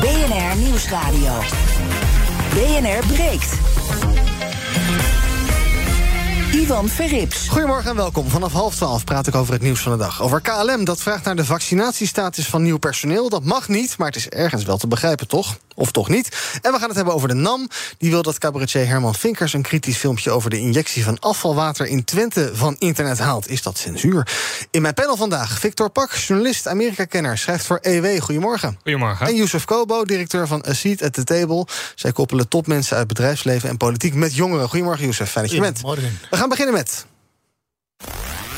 BNR Nieuwsradio. BNR breekt. Ivan Verrips. Goedemorgen en welkom. Vanaf half twaalf praat ik over het nieuws van de dag. Over KLM, dat vraagt naar de vaccinatiestatus van nieuw personeel. Dat mag niet, maar het is ergens wel te begrijpen, toch? Of toch niet? En we gaan het hebben over de NAM. Die wil dat cabaretier Herman Vinkers een kritisch filmpje... over de injectie van afvalwater in Twente van internet haalt. Is dat censuur? In mijn panel vandaag Victor Pak, journalist, Amerika-kenner... schrijft voor EW. Goedemorgen. Goedemorgen. En Youssef Kobo, directeur van A Seat at the Table. Zij koppelen topmensen uit bedrijfsleven en politiek met jongeren. Goedemorgen, Youssef. Fijn dat je bent. We gaan beginnen met...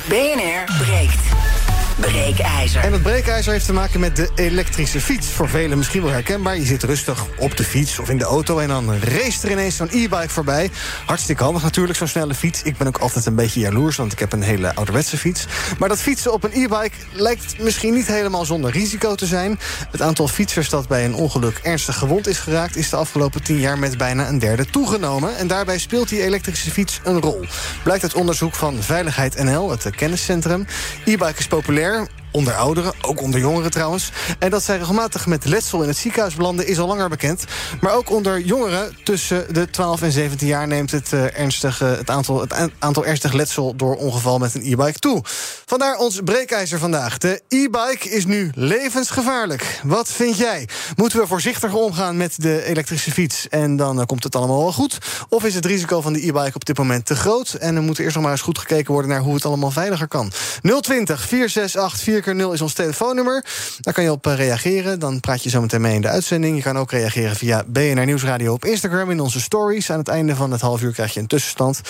BNR breekt. Breekijzer. En het breekijzer heeft te maken met de elektrische fiets. Voor velen misschien wel herkenbaar. Je zit rustig op de fiets of in de auto... en dan race er ineens zo'n e-bike voorbij. Hartstikke handig natuurlijk, zo'n snelle fiets. Ik ben ook altijd een beetje jaloers, want ik heb een hele ouderwetse fiets. Maar dat fietsen op een e-bike lijkt misschien niet helemaal zonder risico te zijn. Het aantal fietsers dat bij een ongeluk ernstig gewond is geraakt... is de afgelopen tien jaar met bijna een derde toegenomen. En daarbij speelt die elektrische fiets een rol. Blijkt uit onderzoek van Veiligheid NL, het kenniscentrum. E-bike is populair there. Onder ouderen, ook onder jongeren trouwens. En dat zij regelmatig met letsel in het ziekenhuis belanden... is al langer bekend. Maar ook onder jongeren tussen de 12 en 17 jaar... neemt het, uh, ernstige, het, aantal, het aantal ernstig letsel door ongeval met een e-bike toe. Vandaar ons breekijzer vandaag. De e-bike is nu levensgevaarlijk. Wat vind jij? Moeten we voorzichtiger omgaan met de elektrische fiets... en dan uh, komt het allemaal wel goed? Of is het risico van de e-bike op dit moment te groot... en er moet eerst nog maar eens goed gekeken worden... naar hoe het allemaal veiliger kan? 020 468 4 keer 0 is ons telefoonnummer. Daar kan je op reageren. Dan praat je zo meteen mee in de uitzending. Je kan ook reageren via BNR Nieuwsradio op Instagram... in onze stories. Aan het einde van het half uur krijg je een tussenstand.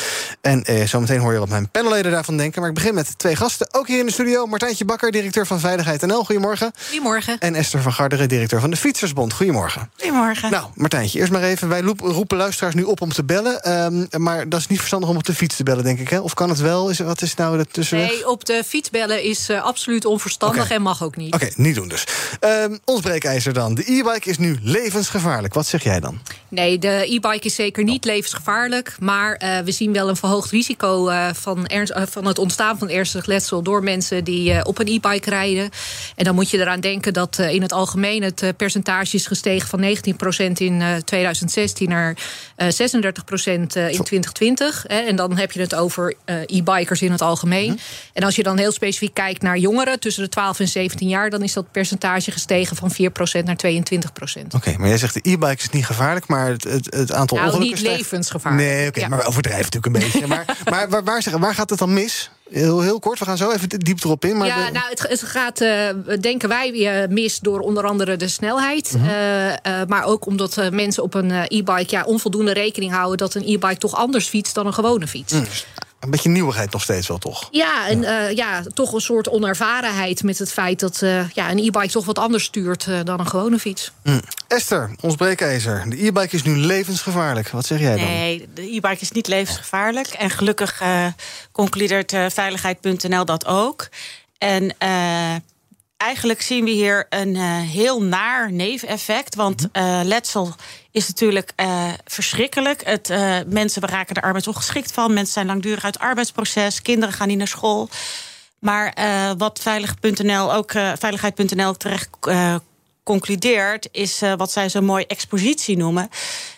En eh, zometeen hoor je wat mijn panelleden daarvan denken. Maar ik begin met twee gasten. Ook hier in de studio. Martijntje Bakker, directeur van Veiligheid NL. Goedemorgen. Goedemorgen. En Esther van Garderen, directeur van de Fietsersbond. Goedemorgen. Goedemorgen. Nou, Martijntje, eerst maar even. Wij roepen luisteraars nu op om te bellen. Um, maar dat is niet verstandig om op de fiets te bellen, denk ik. Hè? Of kan het wel? Is, wat is nou de tussenweg? Nee, op de fiets bellen is uh, absoluut onverstandig okay. en mag ook niet. Oké, okay, niet doen dus. Um, ons breekijzer dan. De e-bike is nu levensgevaarlijk. Wat zeg jij dan? Nee, de e-bike is zeker niet levensgevaarlijk. Maar uh, we zien wel een verhoogd risico uh, van, ernst, uh, van het ontstaan van ernstig letsel... door mensen die op een e-bike rijden. En dan moet je eraan denken dat in het algemeen... het percentage is gestegen van 19% in 2016 naar 36% in 2020. Hè, en dan heb je het over e-bikers in het algemeen. Mhm. En als je dan heel specifiek kijkt naar jongeren... tussen de 12 en 17 jaar... dan is dat percentage gestegen van 4% naar 22%. Oké, okay, maar jij zegt de e-bike is niet gevaarlijk... maar het, het, het aantal nou, ongelukken... niet levensgevaarlijk. Nee, oké, okay, ja. maar overdrijf natuurlijk een beetje. maar maar waar, waar, gaat het dan mis? Heel, heel kort, we gaan zo even diep erop in. Maar ja, de... nou, het, het gaat, uh, denken wij, uh, mis door onder andere de snelheid. Uh -huh. maar ook omdat mensen op een e-bike ja, onvoldoende rekening houden... dat een e-bike toch anders fietst dan een gewone fiets. Mm. Een beetje nieuwigheid nog steeds wel, toch? Ja, en ja. ja toch een soort onervarenheid met het feit dat ja, een e-bike toch wat anders stuurt dan een gewone fiets. Mm. Esther, ons breekijzer. De e-bike is nu levensgevaarlijk. Wat zeg jij dan? Nee, de e-bike is niet levensgevaarlijk. En gelukkig uh, concludeert uh, Veiligheid.nl dat ook. En uh, eigenlijk zien we hier een heel naar neveneffect. Want letsel is natuurlijk verschrikkelijk. Het, mensen raken er arbeidsongeschikt van. Mensen zijn langdurig uit het arbeidsproces. Kinderen gaan niet naar school. Maar wat Veilig.nl ook, Veiligheid.nl terecht concludeert, is uh, wat zij zo mooi expositie noemen.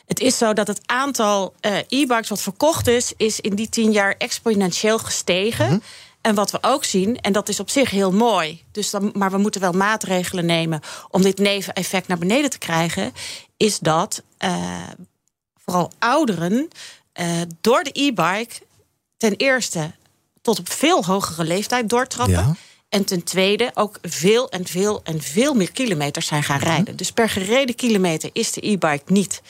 Het is zo dat het aantal uh, e-bikes wat verkocht is, is in die tien jaar exponentieel gestegen. Mm -hmm. En wat we ook zien, en dat is op zich heel mooi, dus dan, maar we moeten wel maatregelen nemen om dit neveneffect naar beneden te krijgen, is dat uh, vooral ouderen door de e-bike ten eerste tot op veel hogere leeftijd doortrappen. Ja. En ten tweede ook veel en veel en veel meer kilometers zijn gaan rijden. Dus per gereden kilometer is de e-bike niet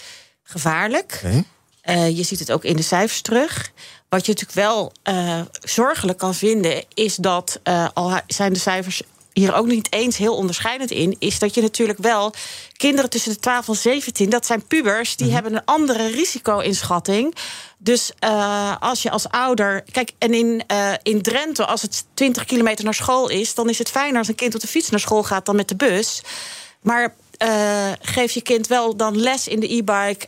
gevaarlijk. Okay. Uh, je ziet het ook in de cijfers terug. Wat je natuurlijk wel uh, zorgelijk kan vinden, is dat uh, al zijn de cijfers hier ook niet eens heel onderscheidend in, is dat je natuurlijk wel kinderen tussen de 12 en 17, dat zijn pubers, die hebben een andere risico-inschatting. Dus uh, als je als ouder. Kijk, en in, uh, in Drenthe, als het 20 kilometer naar school is, dan is het fijner als een kind op de fiets naar school gaat dan met de bus. Maar uh, geef je kind wel dan les in de e-bike.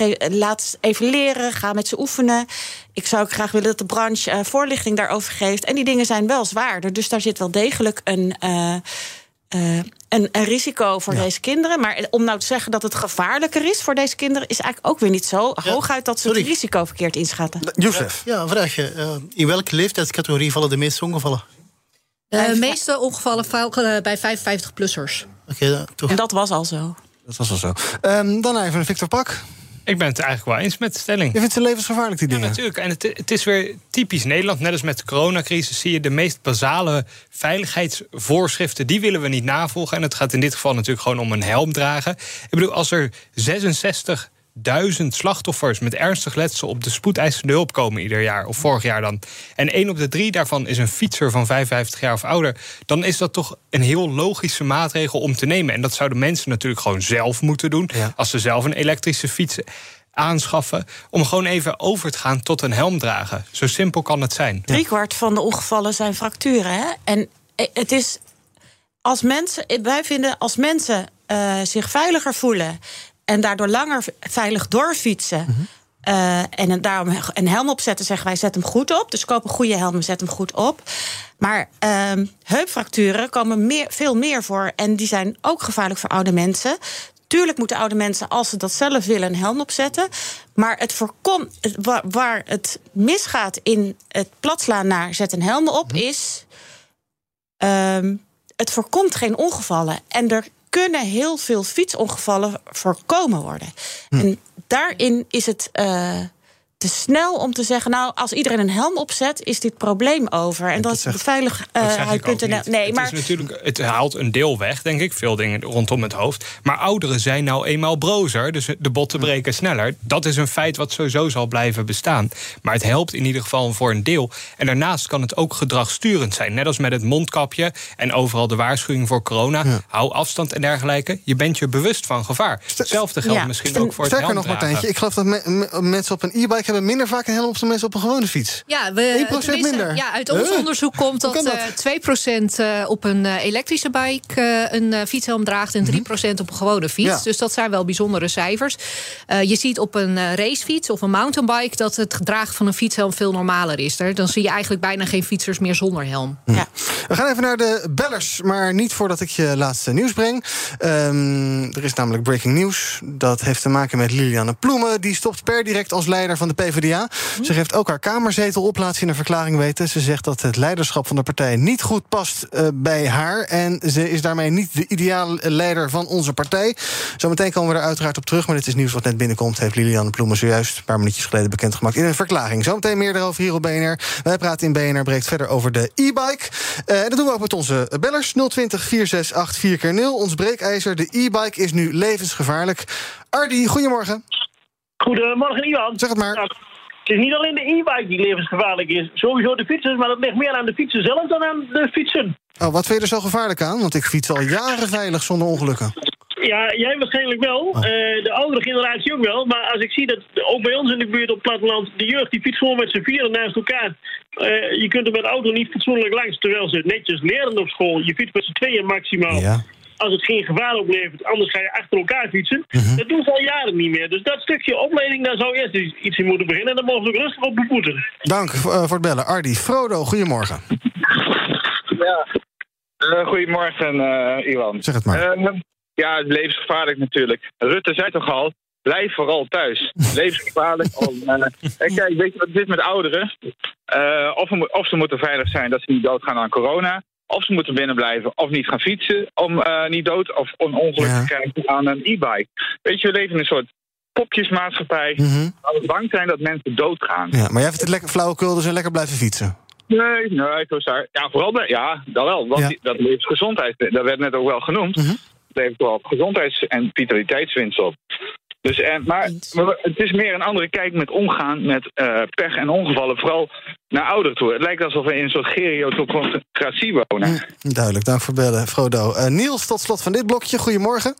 Uh, laat even leren, ga met ze oefenen. Ik zou ook graag willen dat de branche voorlichting daarover geeft. En die dingen zijn wel zwaarder. Dus daar zit wel degelijk een. Uh, een, een, risico voor deze kinderen. Maar om nou te zeggen dat het gevaarlijker is voor deze kinderen, is eigenlijk ook weer niet zo. Hooguit dat ze het risico verkeerd inschatten. Jozef. Ja, een vraagje. Uh, in welke leeftijdscategorie vallen de meeste ongevallen? De meeste ongevallen vallen bij 55-plussers. Okay, En dat was al zo. Dat was al zo. Um, dan even Victor Pak. Ik ben het eigenlijk wel eens met de stelling. Je vindt ze levensgevaarlijk, die dingen? Ja, natuurlijk. En het, het, is weer typisch Nederland. Net als met de coronacrisis zie je de meest basale veiligheidsvoorschriften... die willen we niet navolgen. En het gaat in dit geval natuurlijk gewoon om een helm dragen. Ik bedoel, als er 66 duizend slachtoffers met ernstig letsel op de spoedeisende hulp komen ieder jaar, of vorig jaar dan. En één op de drie daarvan is een fietser van 55 jaar of ouder. Dan is dat toch een heel logische maatregel om te nemen. En dat zouden mensen natuurlijk gewoon zelf moeten doen. Als ze zelf een elektrische fiets aanschaffen. Om gewoon even over te gaan tot een helm dragen. Zo simpel kan het zijn. Driekwart van de ongevallen zijn fracturen. Hè? En het is als mensen, wij vinden als mensen uh, zich veiliger voelen en daardoor langer veilig doorfietsen. Mm uh, en daarom een helm opzetten, zeggen wij, zet hem goed op. Dus koop een goede helm, zet hem goed op. Maar uh, heupfracturen komen meer, veel meer voor. En die zijn ook gevaarlijk voor oude mensen. Tuurlijk moeten oude mensen, als ze dat zelf willen, een helm opzetten. Maar het voorkomt, waar het misgaat in het platslaan naar zet een helm op, mhm. is. Uh, het voorkomt geen ongevallen. En er kunnen heel veel fietsongevallen voorkomen worden. Hm. En daarin is het. Uh, te snel om te zeggen, nou, als iedereen een helm opzet, is dit probleem over. En dat, is veiligheid.nl. Uh, nee, maar het, is natuurlijk, het haalt een deel weg, denk ik, veel dingen rondom het hoofd. Maar ouderen zijn nou eenmaal brozer, dus de botten breken sneller. Dat is een feit wat sowieso zal blijven bestaan. Maar het helpt in ieder geval voor een deel. En daarnaast kan het ook gedragsturend zijn. Net als met het mondkapje en overal de waarschuwing voor corona. Hou afstand en dergelijke. Je bent je bewust van gevaar. Hetzelfde geldt misschien ook voor het Sterker nog, Martijntje, ik geloof dat mensen op een e-bike hebben minder vaak een helm op dan mensen op een gewone fiets. Ja, we, 1% minder. Ja, uit ons onderzoek komt dat, dat? Uh, 2% uh, op een uh, elektrische bike uh, een uh, fietshelm draagt en 3% mm -hmm. op een gewone fiets. Ja. Dus dat zijn wel bijzondere cijfers. Uh, je ziet op een racefiets of een mountainbike dat het dragen van een fietshelm veel normaler is. Er. Dan zie je eigenlijk bijna geen fietsers meer zonder helm. Mm. Ja. We gaan even naar de bellers, maar niet voordat ik je laatste nieuws breng. Um, er is namelijk breaking news. Dat heeft te maken met Liliane Ploemen. Die stopt per direct als leider van de PvdA. Ze geeft ook haar kamerzetel op, laat ze in een verklaring weten. Ze zegt dat het leiderschap van de partij niet goed past uh, bij haar. En ze is daarmee niet de ideale leider van onze partij. Zometeen komen we er uiteraard op terug. Maar dit is nieuws wat net binnenkomt. Heeft Liliane Ploemen zojuist een paar minuutjes geleden bekendgemaakt in een verklaring. Zometeen meer erover hier op BNR. Wij praten in BNR breekt verder over de e-bike. Uh, dat doen we ook met onze bellers. 020 468 4 0 Ons breekijzer. De e-bike is nu levensgevaarlijk. Ardi, goedemorgen. Goedemorgen, Ivan. Zeg het maar. het is niet alleen de e-bike die levensgevaarlijk is. Sowieso de fietsers, maar dat ligt meer aan de fietsen zelf dan aan de fietsen. Oh, wat vind je er zo gevaarlijk aan? Want ik fiets al jaren veilig zonder ongelukken. Ja, jij waarschijnlijk wel. Oh. Uh, de oudere generatie ook wel. Maar als ik zie dat ook bij ons in de buurt op het platteland... de jeugd die fietst gewoon met z'n vieren naast elkaar. Uh, je kunt er met de auto niet fatsoenlijk langs... terwijl ze netjes leren op school. Je fietst met z'n tweeën maximaal. Ja als het geen gevaar oplevert, anders ga je achter elkaar fietsen. Mhm. Dat doen ze al jaren niet meer. Dus dat stukje opleiding, daar zou eerst iets in moeten beginnen. En dan mogen we ook rustig op beboeten. Dank uh, voor het bellen. Ardi, Frodo, goedemorgen. Ja, uh, goedemorgen uh, Iwan. Zeg het maar. ja, het is levensgevaarlijk natuurlijk. Rutte zei toch al, blijf vooral thuis. levensgevaarlijk. om, kijk, weet je wat het is met ouderen? of, of ze moeten veilig zijn dat ze niet doodgaan aan corona of ze moeten binnenblijven of niet gaan fietsen om uh, niet dood of een ongeluk te krijgen aan een e-bike. Weet je, we leven in een soort popjesmaatschappij mm -hmm. waar we bang zijn dat mensen doodgaan. Ja, maar jij vindt het lekker flauwekul, dus lekker blijven fietsen? Nee, nee, zo is Ja, vooral bij, ja, dat wel. Want ja. dat levert gezondheid, dat werd net ook wel genoemd. Mm -hmm. Dat levert wel gezondheids- en vitaliteitswinst op. Dus, en, maar, maar het is meer een andere kijk met omgaan met eh, pech en ongevallen. Vooral naar ouderen toe. Het lijkt alsof we in een soort geriatocratie wonen. Hm, duidelijk, dank voor bellen, Frodo. Eh, Niels, tot slot van dit blokje. Goedemorgen.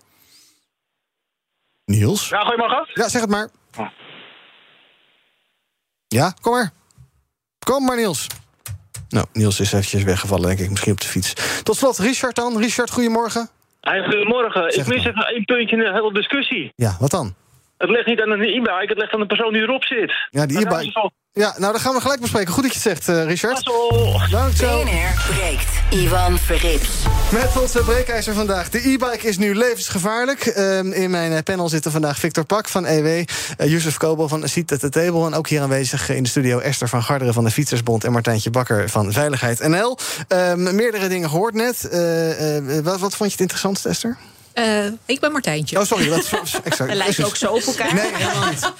Niels? Ja, goedemorgen. Ja, zeg het maar. Ja, kom maar. Kom maar, Niels. Nou, Niels is eventjes weggevallen, denk ik. Misschien op de fiets. Tot slot, Richard dan. Richard, goedemorgen. Hey, goedemorgen. Zeg ik mis even één puntje in de hele discussie. Ja, wat dan? Het ligt niet aan een e-bike, het ligt aan de persoon die erop zit. Ja, die e-bike. Ja, nou, dat gaan we gelijk bespreken. Goed dat je het zegt, eh, Richard. Dank zo. BNR breekt. Ivan Verrips. Met onze breekijzer vandaag. De e-bike is nu levensgevaarlijk. Ehm, in mijn eh, panel zitten vandaag Victor Pak van EW... uh, Yusuf Kobel van Seat at the Table... en ook hier aanwezig in de studio Esther van Garderen van de Fietsersbond... en Martijntje Bakker van Veiligheid NL. Ehm, meerdere dingen gehoord net. Eh, eh, wat, wat vond je het interessantst, Esther? Eh, ik ben Martijntje. Oh, sorry. Wat, exact. We lijken ook zo op elkaar. Nee, helemaal niet.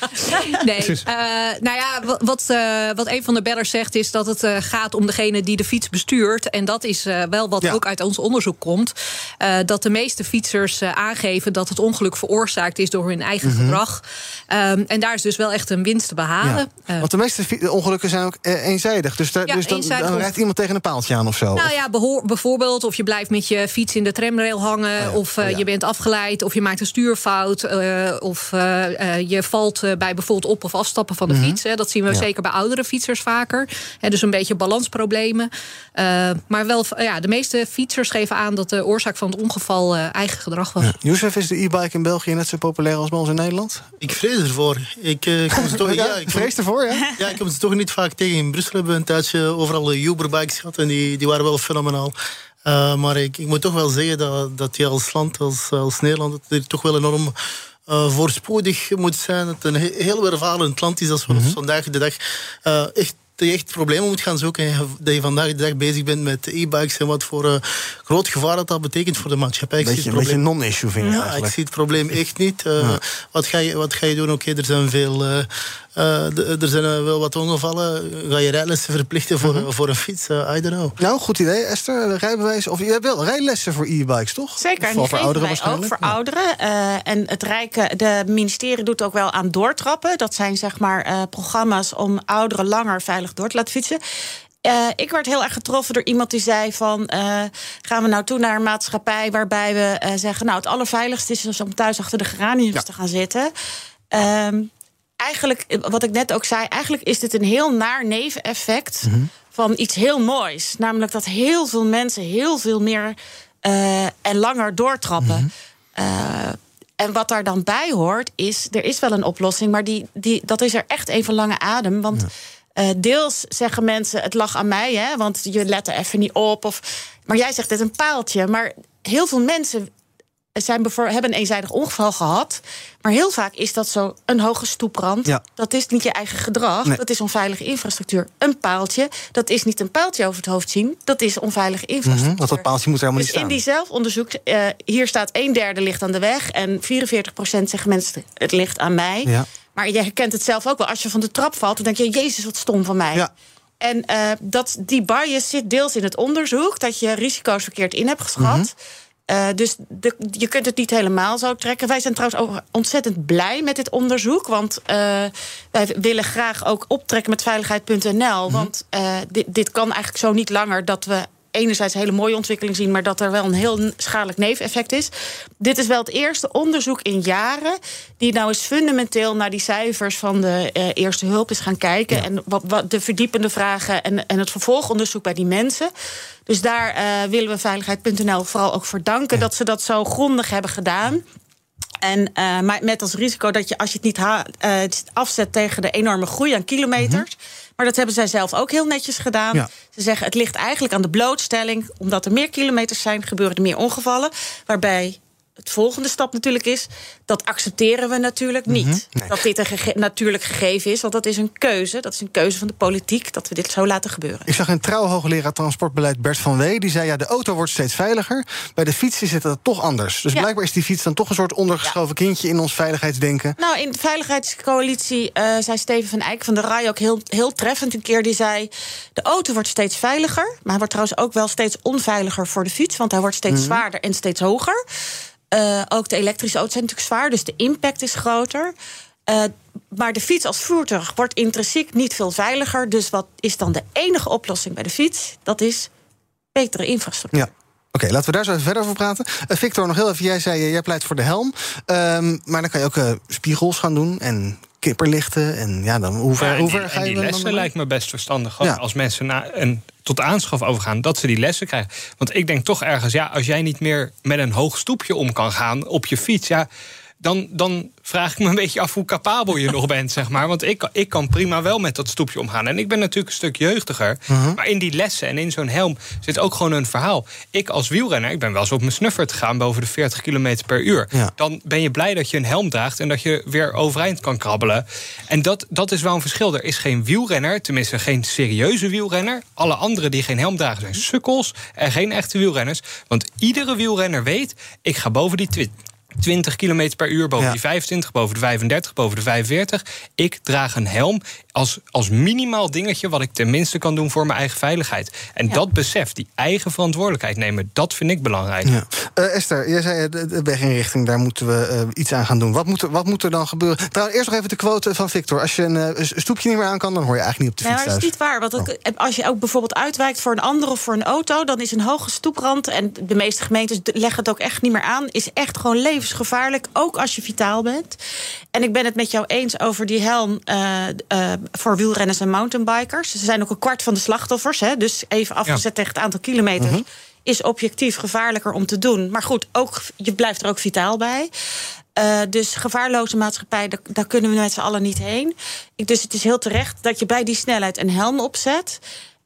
Nee, eh, nou ja, wat, wat, eh, wat een van de bellers zegt is dat het eh, gaat om degene die de fiets bestuurt. En dat is eh, wel wat Ja. ook uit ons onderzoek komt. eh, dat de meeste fietsers aangeven dat het ongeluk veroorzaakt is door hun eigen gedrag. Ehm, en daar is dus wel echt een winst te behalen. Mhm. Ja. Eh, Want de meeste ongelukken zijn ook eh, eenzijdig. Dus, daar, Ja, dus dan, of- rijdt iemand tegen een paaltje aan of zo. Nou ja, bijvoorbeeld of je blijft met je fiets in de tramrail hangen... of eh, Oh ja. je bent afgeleid, of je maakt een stuurfout... eh, of eh, eh, je valt eh, bij bijvoorbeeld op- of afstappen van de Mhm. fiets. Hè. Dat zien we Ja. zeker bij oudere fietsers vaker. Hè, dus een beetje balansproblemen. Eh, maar wel, ja, de meeste fietsers geven aan... dat de oorzaak van het ongeval eh, eigen gedrag was. Youssef, is de e-bike in België net zo populair als bij ons in Nederland? Ik vrees ervoor. Ik, kom ze toch, Ja, ja, ik vrees ervoor, ja? Ja, ik kom ze toch niet vaak tegen. In Brussel hebben we een tijdje overal de Uberbikes gehad en die, die waren wel fenomenaal. Eh, maar ik, ik moet toch wel zeggen dat, dat je als land, als, als Nederland, dat er toch wel enorm eh, voorspoedig moet zijn. Dat het een he- heel ervarend land is als we vandaag de dag eh, echt dat je echt problemen moet gaan zoeken. en Dat je vandaag de dag bezig bent met e-bikes en wat voor groot gevaar dat dat betekent voor de maatschappij. Ik zie Beetje, het een beetje probleem- een non-issue vind ik ja, ik zie het probleem echt niet. Wat, ga je, wat ga je doen? Oké, er zijn veel. Eh, er zijn eh, wel wat ongevallen. Ga je rijlessen verplichten voor, Mhm. voor een fiets? Eh, I don't know. Nou, goed idee, Esther. Rijbewijs. Of je hebt wel rijlessen voor e-bikes, toch? Zeker, voor geven ouderen wij ook waarschijnlijk. voor ouderen. Eh, en het Rijke, de ministerie doet ook wel aan doortrappen. Dat zijn zeg maar eh, programma's om ouderen langer veilig door te laten fietsen. Eh, ik werd heel erg getroffen door iemand die zei van... eh, gaan we nou toe naar een maatschappij waarbij we eh, zeggen... nou, het allerveiligste is dus om thuis achter de geraniums Ja. te gaan zitten. Ehm, eigenlijk, wat ik net ook zei... eigenlijk is dit een heel naar neveneffect Mhm. van iets heel moois. Namelijk dat heel veel mensen heel veel meer eh, en langer doortrappen. Mhm. Eh, en wat daar dan bij hoort, is er is wel een oplossing, maar die, die, dat is er echt even lange adem. Want eh, deels zeggen mensen, het lag aan mij, hè, want je let er even niet op. Of, maar jij zegt dit een paaltje. Maar heel veel mensen zijn hebben een eenzijdig ongeval gehad. Maar heel vaak is dat zo een hoge stoeprand. Ja. Dat is niet je eigen gedrag. Nee. Dat is onveilige infrastructuur. Een paaltje, dat is niet een paaltje over het hoofd zien. Dat is onveilige infrastructuur. Mhm, want dat paaltje moet er helemaal Dus niet in staan. die zelfonderzoek, eh, hier staat een derde ligt aan de weg... en 44% zeggen mensen, het ligt aan mij. Ja. Maar je herkent het zelf ook wel. Als je van de trap valt, dan denk je... jezus, wat stom van mij. Ja. En eh, dat, die bias zit deels in het onderzoek... dat je risico's verkeerd in hebt geschat... Mhm. Eh, dus de, je kunt het niet helemaal zo trekken. Wij zijn trouwens ook ontzettend blij met dit onderzoek. Want eh, wij willen graag ook optrekken met veiligheid.nl. Want eh, dit, dit kan eigenlijk zo niet langer dat we enerzijds een hele mooie ontwikkeling zien, maar dat er wel een heel schadelijk neveneffect is. Dit is wel het eerste onderzoek in jaren die nou eens fundamenteel naar die cijfers van de eh, eerste hulp is gaan kijken. En wat, wat de verdiepende vragen en, en het vervolgonderzoek bij die mensen. Dus daar eh, willen we veiligheid.nl vooral ook voor danken dat ze dat zo grondig hebben gedaan. En eh, maar met als risico dat je als je het niet ha- eh, afzet tegen de enorme groei aan kilometers. Maar dat hebben zij zelf ook heel netjes gedaan. Ja. Ze zeggen het ligt eigenlijk aan de blootstelling. Omdat er meer kilometers zijn, gebeuren er meer ongevallen. Waarbij het volgende stap natuurlijk is... dat accepteren we natuurlijk niet. Dat dit een gege- natuurlijk gegeven is. Want dat is een keuze. Dat is een keuze van de politiek dat we dit zo laten gebeuren. Ik zag een trouw hoogleraar transportbeleid Bert van Wee. Die zei, ja, de auto wordt steeds veiliger. Bij de fiets is het dat toch anders. Dus Ja. blijkbaar is die fiets dan toch een soort ondergeschoven kindje... in ons veiligheidsdenken. Nou, in de Veiligheidscoalitie eh, zei Steven van Eyck van der Rij ook heel, heel treffend een keer. Die zei: De auto wordt steeds veiliger. Maar hij wordt trouwens ook wel steeds onveiliger voor de fiets. Want hij wordt steeds zwaarder en steeds hoger. Uh, ook de elektrische auto's zijn natuurlijk zwaar, dus de impact is groter. Uh, maar de fiets als voertuig wordt intrinsiek niet veel veiliger. Dus wat is dan de enige oplossing bij de fiets? Dat is betere infrastructuur. Ja. Oké, laten we daar zo even verder over praten. Uh, Victor, nog heel even, jij zei, jij pleit voor de helm. Um, maar dan kan je ook uh, spiegels gaan doen en kipperlichten. En ja, dan hoe ver, ja, hoe die, ver ga je je die lessen lijkt me best verstandig. Ja. Als mensen na een, tot aanschaf overgaan, dat ze die lessen krijgen. Want ik denk toch ergens, ja, als jij niet meer met een hoog stoepje om kan gaan op je fiets, ja. Dan, dan vraag ik me een beetje af hoe capabel je nog bent, zeg maar. Want ik, ik kan prima wel met dat stoepje omgaan. En ik ben natuurlijk een stuk jeugdiger. Uh -huh. Maar in die lessen en in zo'n helm zit ook gewoon een verhaal. Ik als wielrenner, ik ben wel eens op mijn snuffert gegaan... boven de 40 km per uur. Ja. Dan ben je blij dat je een helm draagt... en dat je weer overeind kan krabbelen. En dat, dat is wel een verschil. Er is geen wielrenner, tenminste geen serieuze wielrenner. Alle anderen die geen helm dragen zijn sukkels... en geen echte wielrenners. Want iedere wielrenner weet, ik ga boven die 20 km per uur, boven ja. die 25, boven de 35, boven de 45. Ik draag een helm als, als minimaal dingetje wat ik tenminste kan doen voor mijn eigen veiligheid. En ja. dat besef, die eigen verantwoordelijkheid nemen, dat vind ik belangrijk. Ja. Uh, Esther, jij zei de weginrichting, daar moeten we uh, iets aan gaan doen. Wat moet, er, wat moet er dan gebeuren? Trouwens, eerst nog even de quote van Victor. Als je een, uh, een stoepje niet meer aan kan, dan hoor je eigenlijk niet op de fiets nee, dat is niet waar. Want oh. als je ook bijvoorbeeld uitwijkt voor een ander of voor een auto, dan is een hoge stoeprand, en de meeste gemeentes leggen het ook echt niet meer aan, is echt gewoon levensgevaarlijk, ook als je vitaal bent. En ik ben het met jou eens over die helm voor wielrenners en mountainbikers. Ze zijn ook een kwart van de slachtoffers. Hè, dus even afgezet ja. tegen het aantal kilometers. -hmm. Is objectief gevaarlijker om te doen. Maar goed, ook, je blijft er ook vitaal bij. Uh, dus gevaarloze maatschappij, daar, daar kunnen we met z'n allen niet heen. Ik, dus het is heel terecht dat je bij die snelheid een helm opzet.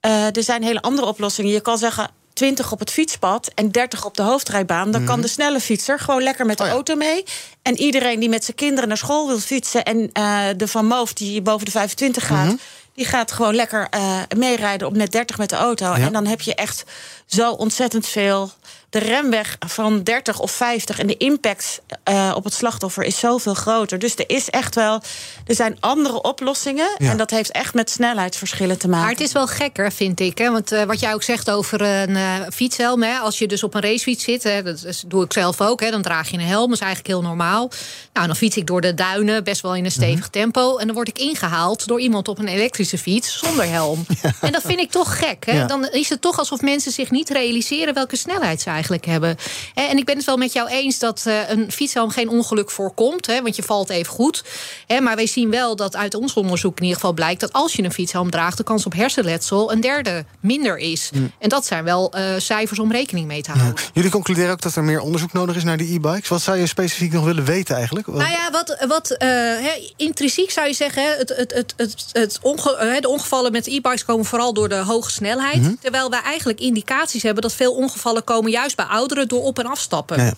Uh, er zijn hele andere oplossingen. Je kan zeggen, 20 op het fietspad en 30 op de hoofdrijbaan... dan mm -hmm. kan de snelle fietser gewoon lekker met de oh ja. auto mee. En iedereen die met zijn kinderen naar school wil fietsen... en uh, de Van Moof die boven de 25 gaat... Mm -hmm. die gaat gewoon lekker uh, meerijden op net 30 met de auto. Ja. En dan heb je echt zo ontzettend veel... De remweg van 30 of 50 en de impact uh, op het slachtoffer is zoveel groter. Dus er is echt wel. Er zijn andere oplossingen. Ja. En dat heeft echt met snelheidsverschillen te maken. Maar het is wel gekker, vind ik. Hè? Want uh, wat jij ook zegt over een uh, fietshelm. Hè? Als je dus op een racefiets zit, hè, dat is, doe ik zelf ook. Hè? Dan draag je een helm. Dat is eigenlijk heel normaal. Nou, dan fiets ik door de duinen, best wel in een stevig mm -hmm. tempo. En dan word ik ingehaald door iemand op een elektrische fiets zonder helm. Ja. En dat vind ik toch gek. Hè? Ja. Dan is het toch alsof mensen zich niet realiseren welke snelheid ze eigenlijk hebben. En ik ben het wel met jou eens dat uh, een fietshelm geen ongeluk voorkomt. Hè, want je valt even goed. Hè, maar wij zien wel dat uit ons onderzoek in ieder geval blijkt... dat als je een fietshelm draagt, de kans op hersenletsel... een derde minder is. Mm. En dat zijn wel uh, cijfers om rekening mee te houden. Ja. Jullie concluderen ook dat er meer onderzoek nodig is naar die e-bikes. Wat zou je specifiek nog willen weten eigenlijk? Nou ja, wat, wat uh, he, intrinsiek zou je zeggen... Het, het, het, het, het onge de ongevallen met e-bikes komen vooral door de hoge snelheid. -hmm. Terwijl wij eigenlijk indicaties hebben... dat veel ongevallen komen juist bij ouderen door op- en afstappen. Ja.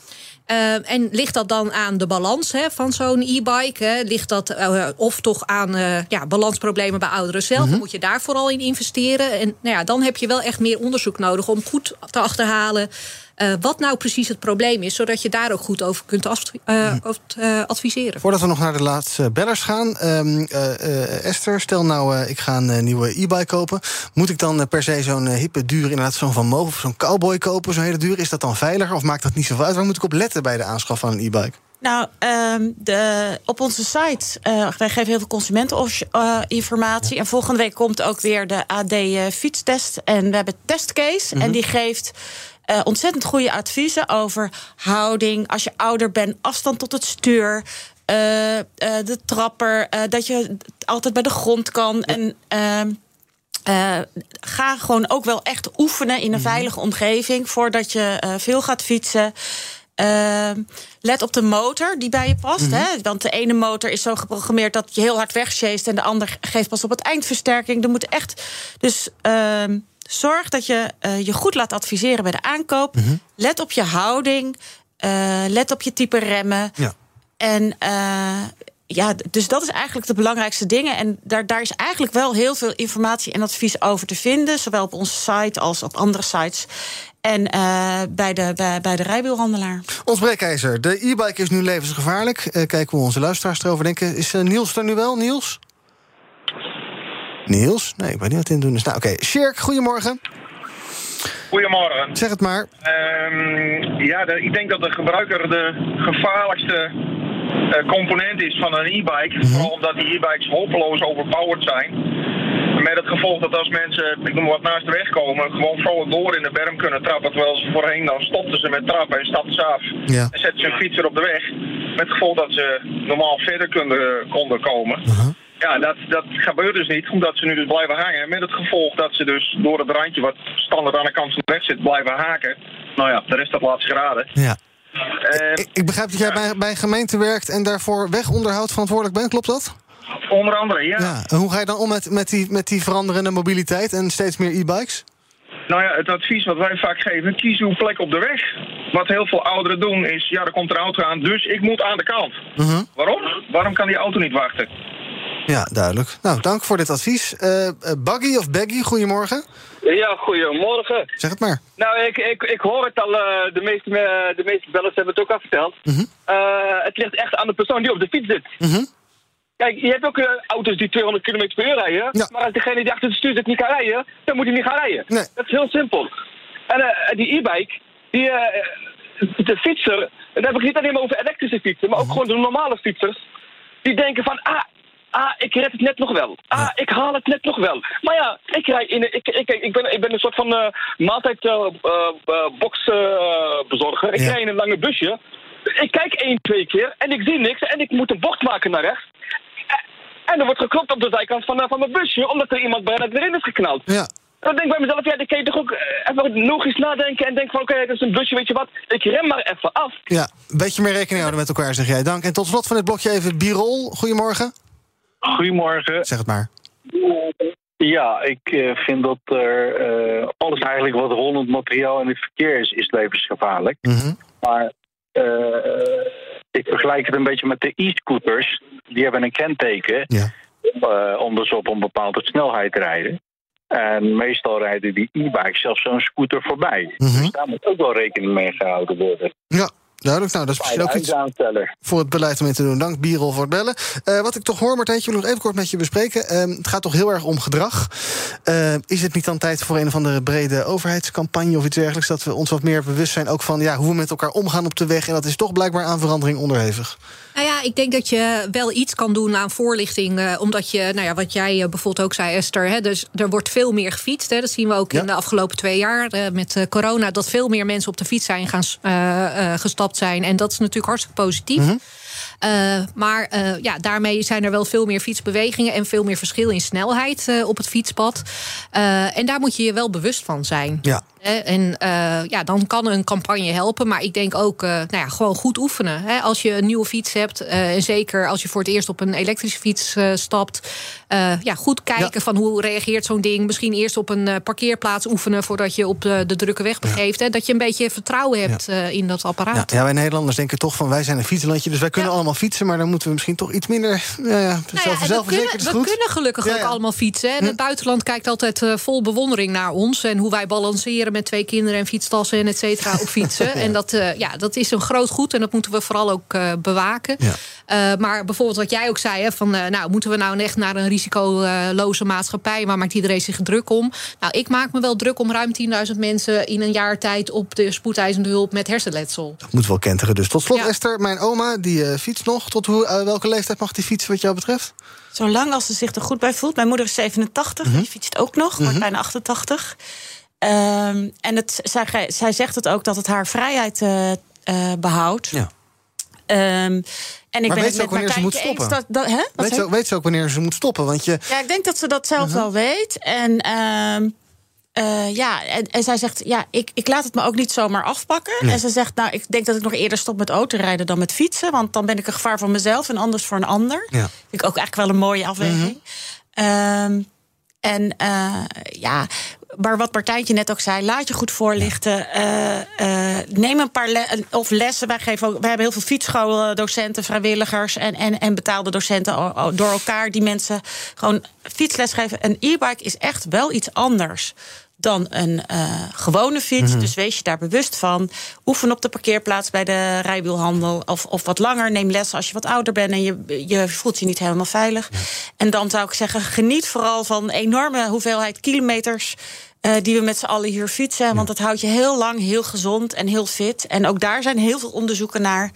Uh, en ligt dat dan aan de balans hè, van zo'n e-bike? Ligt dat uh, of toch aan uh, ja, balansproblemen bij ouderen zelf? Mm -hmm. Moet je daar vooral in investeren? En nou ja, dan heb je wel echt meer onderzoek nodig om goed te achterhalen. Uh, wat nou precies het probleem is, zodat je daar ook goed over kunt uh, uh, adviseren. Voordat we nog naar de laatste bellers gaan. Um, Esther, stel nou, ik ga een nieuwe e-bike kopen. Moet ik dan per se zo'n hippe, duur, inderdaad zo'n Van Moof of zo'n cowboy kopen? Zo'n hele duur, is dat dan veiliger of maakt dat niet zoveel uit? Waar moet ik op letten bij de aanschaf van een e-bike? Nou, um, de, op onze site, uh, wij geven heel veel consumenteninformatie. Uh, en volgende week komt ook weer de AD fietstest. En we hebben testcase. Mm -hmm. En die geeft uh, ontzettend goede adviezen over houding. Als je ouder bent, afstand tot het stuur. Uh, uh, de trapper, dat je altijd bij de grond kan. En uh, ga gewoon ook wel echt oefenen in een mm. veilige omgeving voordat je uh, veel gaat fietsen. Uh, let op de motor die bij je past. Mm -hmm. hè? Want de ene motor is zo geprogrammeerd dat je heel hard wegsjeest... en de ander geeft pas op het eind versterking. Er moet echt. Dus zorg dat je uh, je goed laat adviseren bij de aankoop. Mm -hmm. Let op je houding. Uh, let op je type remmen. Ja. En uh, ja, dus dat is eigenlijk de belangrijkste dingen. En daar, daar is eigenlijk wel heel veel informatie en advies over te vinden. Zowel op onze site als op andere sites. En uh, bij, de, bij, bij de rijwielhandelaar. Ons breekijzer. De e-bike is nu levensgevaarlijk. Uh, kijken hoe onze luisteraars erover denken. Is uh, Niels er nu wel? Niels? Niels? Nee, ik weet niet wat in doen is. Nou, oké. Okay. Sjerk, goedemorgen. Goedemorgen. Zeg het maar. Ehm, ja, de- ik denk dat de gebruiker de gevaarlijkste eh, component is van een e-bike. Vooral omdat die e-bikes hopeloos overpowered zijn. Met het gevolg dat als mensen, ik noem wat naast de weg komen, gewoon vrolijk door in de berm kunnen trappen. Terwijl ze voorheen dan stopten ze met trappen en stapten ze af. Ja. En zetten ze een fietser op de weg. Met het gevolg dat ze normaal verder konden, konden komen. Ja, dat, dat gebeurt dus niet, omdat ze nu dus blijven hangen. Met het gevolg dat ze dus door het randje wat standaard aan de kant van de weg zit, blijven haken. Nou ja, de rest dat laat zich raden. Ja. Ik, ik begrijp dat jij bij, bij een gemeente werkt en daarvoor wegonderhoud verantwoordelijk bent, klopt dat? onder andere, ja. Ja. En hoe ga je dan om met, met, die, met die veranderende mobiliteit en steeds meer e-bikes? Nou ja, het advies wat wij vaak geven, kies uw plek op de weg. Wat heel veel ouderen doen is, ja, er komt een auto aan, dus ik moet aan de kant. Mhm. Waarom? Waarom kan die auto niet wachten? Ja, duidelijk. Nou, dank voor dit advies. Eh, Buggy of Baggy, goedemorgen. Ja, goedemorgen. Zeg het maar. Nou, ik, ik, ik hoor het al, eh, de, meeste, de meeste bellers hebben het ook al verteld. Eh, het ligt echt aan de persoon die op de fiets zit. Mhm. Kijk, je hebt ook auto's die 200 km per uur rijden. Maar als degene die achter het stuur zit niet kan rijden, dan moet hij niet gaan rijden. Dat is heel simpel. En die e-bike, die, de fietser, en dan heb ik niet alleen maar over elektrische fietsen, maar ook gewoon de normale fietsers, die denken van, ah, ah, ik red het net nog wel. Ah, ik haal het net nog wel. Maar ja, ik rij in, ik, ik, ik, ben, ik ben een soort van uh, maaltijdboxbezorger. ik rij in een lange busje. Ik kijk één, twee keer en ik zie niks en ik moet een bocht maken naar rechts. En er wordt geklopt op de zijkant van, eh, van mijn busje, omdat er iemand bijna erin is geknald. Ja. Dan denk ik bij mezelf, ja, dan kun je toch ook eh, even logisch nadenken en denk van, oké, dat is een busje, weet je wat, ik rem maar even af. Ja, een beetje meer rekening houden met elkaar, zeg jij. Dank. En tot slot van dit blokje even Birol. Goedemorgen. Goedemorgen. Zeg het maar. Ja, ik eh, vind dat er eh, alles eigenlijk wat rollend materiaal in het verkeer is, is levensgevaarlijk. Maar eh, ik vergelijk het een beetje met de e-scooters. Die hebben een kenteken eh, om dus op een bepaalde snelheid rijden. En meestal rijden die e-bikes zelfs zo'n scooter voorbij. Dus daar moet ook wel rekening mee gehouden worden. Ja, duidelijk. Nou, dat is misschien ook iets voor het beleid om in te doen. Dank Birol voor het bellen. Eh, wat ik toch hoor, Martijntje, wil nog even kort met je bespreken. Ehm, het gaat toch heel erg om gedrag. Eh, is het niet dan tijd voor een of andere brede overheidscampagne of iets dergelijks... dat we ons wat meer bewust zijn ook van ja, hoe we met elkaar omgaan op de weg... en dat is toch blijkbaar aan verandering onderhevig. Nou ja, ik denk dat je wel iets kan doen aan voorlichting. eh, omdat je, nou ja, wat jij bijvoorbeeld ook zei, Esther. Hè, dus er wordt veel meer gefietst. Hè, dat zien we ook in de afgelopen twee jaar eh, met corona. Dat veel meer mensen op de fiets zijn gaan s- zijn. En dat is natuurlijk hartstikke positief. Eh, maar eh, ja, daarmee zijn er wel veel meer fietsbewegingen en veel meer verschil in snelheid eh, op het fietspad. En daar moet je je wel bewust van zijn. Ja. En eh, ja, dan kan een campagne helpen. Maar ik denk ook eh, nou ja, gewoon goed oefenen. Hè. Als je een nieuwe fiets hebt, eh, en zeker als je voor het eerst op een elektrische fiets stapt. ja, goed kijken van hoe reageert zo'n ding. Misschien eerst op een parkeerplaats oefenen voordat je op de, de drukke weg begeeft. Hè. Dat je een beetje vertrouwen hebt in dat apparaat. Ja, wij Nederlanders denken toch van wij zijn een fietslandje... dus wij kunnen allemaal fietsen, maar dan moeten we misschien toch iets minder... Ja, Nou ja, zelf, we kunnen, we kunnen gelukkig ook allemaal fietsen. En het buitenland kijkt altijd vol bewondering naar ons. En hoe wij balanceren met twee kinderen en fietstassen en et cetera op fietsen. En dat, eh, ja, dat is een groot goed en dat moeten we vooral ook eh, bewaken. Eh, maar bijvoorbeeld wat jij ook zei, hè, van, eh, nou, moeten we nou echt naar een risicoloze maatschappij? Waar maakt iedereen zich druk om? Nou, ik maak me wel druk om ruim 10.000 mensen in een jaar tijd op de spoedeisende hulp met hersenletsel. Moet wel kenteren dus. Tot slot, Esther, mijn oma, die eh, fietst nog. Tot hoe, welke leeftijd mag die fietsen wat jou betreft? Zolang als ze zich er goed bij voelt. Mijn moeder is 87, Mhm. die fietst ook nog, wordt bijna 88. Ehm, en het, zij, zij zegt het ook dat het haar vrijheid eh, eh, behoudt. Ja. Ehm, en ik maar ben weet ze ook wanneer ze moet stoppen? Dat, dat, hè? Wat Weet ze, weet ze ook wanneer ze moet stoppen? Want je, Ja, ik denk dat ze dat zelf wel weet. En ehm, eh, ja, en, en zij zegt, ja, ik, ik laat het me ook niet zomaar afpakken. Nee. En ze zegt, nou, ik denk dat ik nog eerder stop met autorijden dan met fietsen. Want dan ben ik een gevaar voor mezelf en anders voor een ander. Ja. Vind ik ook eigenlijk wel een mooie afweging. Ehm, en eh, ja, maar wat Martijntje net ook zei, laat je goed voorlichten. Eh, neem een paar le- of lessen. Wij, geven ook, wij hebben heel veel fietsschooldocenten, vrijwilligers en, en, en betaalde docenten door elkaar die mensen gewoon fietsles geven. Een e-bike is echt wel iets anders dan een uh, gewone fiets. Mhm. Dus wees je daar bewust van. Oefen op de parkeerplaats bij de rijwielhandel. Of, of wat langer. Neem lessen als je wat ouder bent en je, je voelt je niet helemaal veilig. En dan zou ik zeggen, geniet vooral van enorme hoeveelheid kilometers. Uh, die we met z'n allen hier fietsen. Want dat houdt je heel lang heel gezond en heel fit. En ook daar zijn heel veel onderzoeken naar.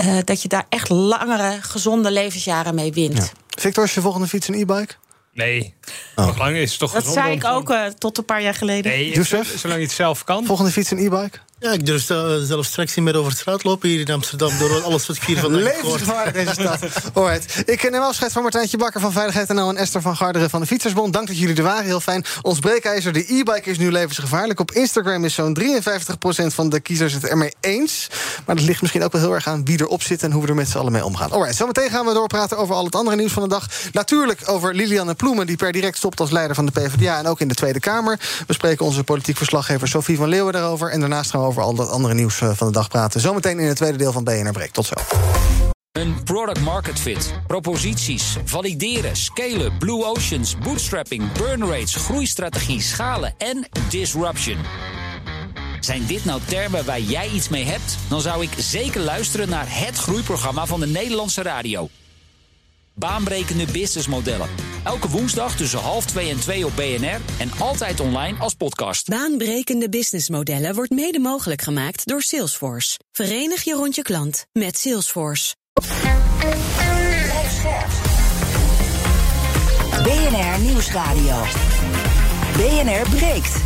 Uh, dat je daar echt langere, gezonde levensjaren mee wint. Ja. Victor, is je volgende fiets een e-bike? Nee. Nog lang is het toch Dat zei ik ook uh, tot een paar jaar geleden. Nee, Youssef? zolang je het zelf kan. Volgende fiets een e-bike? Ja, ik durf zelf straks niet meer over straat lopen hier in Amsterdam. Door alles wat ik hier van Levensgevaarlijk deze stad. Alright. Ik neem afscheid van Martijntje Bakker van Veiligheid NL en Esther van Garderen van de Fietsersbond. Dank dat jullie er waren. Heel fijn. Ons breekijzer, de e-bike is nu levensgevaarlijk. Op Instagram is zo'n 53% van de kiezers het ermee eens. Maar dat ligt misschien ook wel heel erg aan wie erop zit en hoe we er met z'n allen mee omgaan. Alright, zometeen gaan we doorpraten over al het andere nieuws van de dag. Natuurlijk over Lilianne Ploemen, die per direct stopt als leider van de PvdA en ook in de Tweede Kamer. We spreken onze politiek verslaggever Sophie van Leeuwen daarover. En daarnaast gaan we over al dat andere nieuws van de dag praten. Zometeen in het tweede deel van BNR Break. Tot zo. Een product market fit, proposities, valideren, scalen, blue oceans, bootstrapping, burn rates, groeistrategie, schalen en disruption. Zijn dit nou termen waar jij iets mee hebt? Dan zou ik zeker luisteren naar het groeiprogramma van de Nederlandse radio. Baanbrekende businessmodellen. Elke woensdag tussen half twee en twee op BNR en altijd online als podcast. Baanbrekende businessmodellen wordt mede mogelijk gemaakt door Salesforce. Verenig je rond je klant met Salesforce. BNR Nieuwsradio. BNR breekt.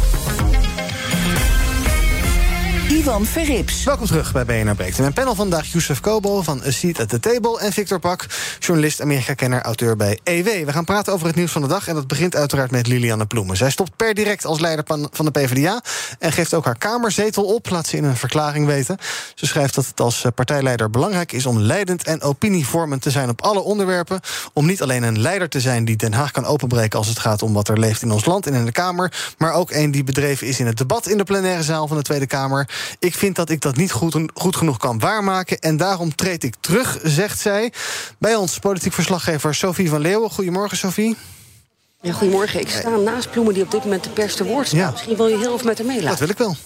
Ivan Verrips. Welkom terug bij BNR Breekt. Mijn panel vandaag Youssef Kobo van A Seat at the Table... en Victor Pak, journalist, Amerika-kenner, auteur bij EW. We gaan praten over het nieuws van de dag... en dat begint uiteraard met Lilianne Ploemen. Zij stopt per direct als leider van de PvdA... en geeft ook haar kamerzetel op, laat ze in een verklaring weten. Ze schrijft dat het als partijleider belangrijk is... om leidend en opinievormend te zijn op alle onderwerpen... om niet alleen een leider te zijn die Den Haag kan openbreken... als het gaat om wat er leeft in ons land en in de Kamer... maar ook een die bedreven is in het debat in de plenaire zaal van de Tweede Kamer... Ik vind dat ik dat niet goed, goed genoeg kan waarmaken. En daarom treed ik terug, zegt zij. Bij ons politiek verslaggever Sophie van Leeuwen. Goedemorgen, Sophie. Ja, goedemorgen. Ik sta naast Ploemen die op dit moment de pers te woord staat. Ja. Misschien wil je heel even met haar meelaten. Dat wil ik wel.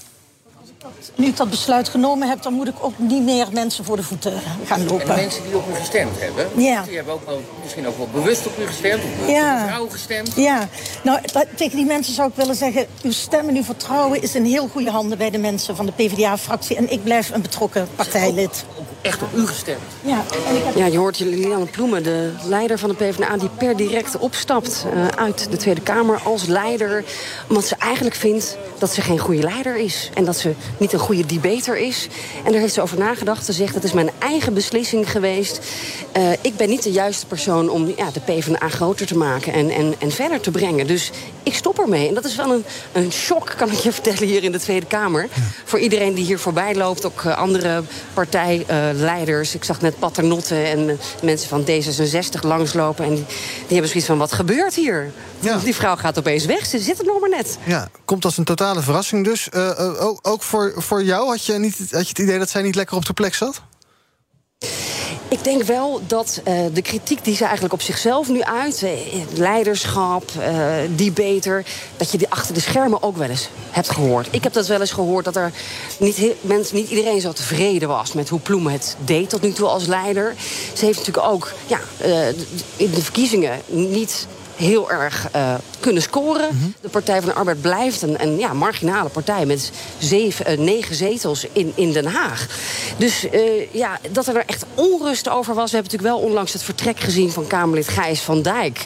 Nu ik dat besluit genomen heb, dan moet ik ook niet meer mensen voor de voeten gaan lopen. En de mensen die op u gestemd hebben, Ja. die hebben ook wel, misschien ook wel bewust op u gestemd, of op Ja. uw vrouw gestemd. Ja, nou dat- tegen die mensen zou ik willen zeggen... uw stem en uw vertrouwen is in heel goede handen bij de mensen van de PvdA-fractie. En ik blijf een betrokken partijlid. Echt op u gestemd. Ja, en ik heb... Ja, je hoort Liliane Ploemen, de leider van de PvdA... die per direct opstapt eh, uit de Tweede Kamer als leider. Omdat ze eigenlijk vindt dat ze geen goede leider is. En dat ze niet een goede debater is. En daar heeft ze over nagedacht. Ze zegt, het is mijn eigen beslissing geweest. Eh, ik ben niet de juiste persoon om ja, de PvdA groter te maken... En, en, en verder te brengen. Dus ik stop ermee. En dat is wel een, een shock, kan ik je vertellen, hier in de Tweede Kamer. Voor iedereen die hier voorbij loopt. Ook eh, andere partijleiders. ik zag net Paternotte en eh, mensen van D66 langslopen. En die, die hebben zoiets van, wat gebeurt hier? Die vrouw gaat opeens weg. Ze zit er nog maar net. Ja, komt als een totale verrassing dus. Uh, uh, ook, ook voor, voor jou, had je, niet, had je het idee dat zij niet lekker op de plek zat? Ik denk wel dat uh, de kritiek die ze eigenlijk op zichzelf nu uit... Uh, leiderschap, uh, debater... dat je die achter de schermen ook wel eens hebt gehoord. Ik heb dat wel eens gehoord dat er niet, niet iedereen zo tevreden was... met hoe Ploemen het deed tot nu toe als leider. Ze heeft natuurlijk ook ja, in de verkiezingen niet heel erg kunnen scoren. De Partij van de Arbeid blijft een, een ja, marginale partij... met zeven, uh, negen zetels in, in Den Haag. Dus uh, ja, dat er echt onrust over was... we hebben natuurlijk wel onlangs het vertrek gezien... van Kamerlid Gijs van Dijk.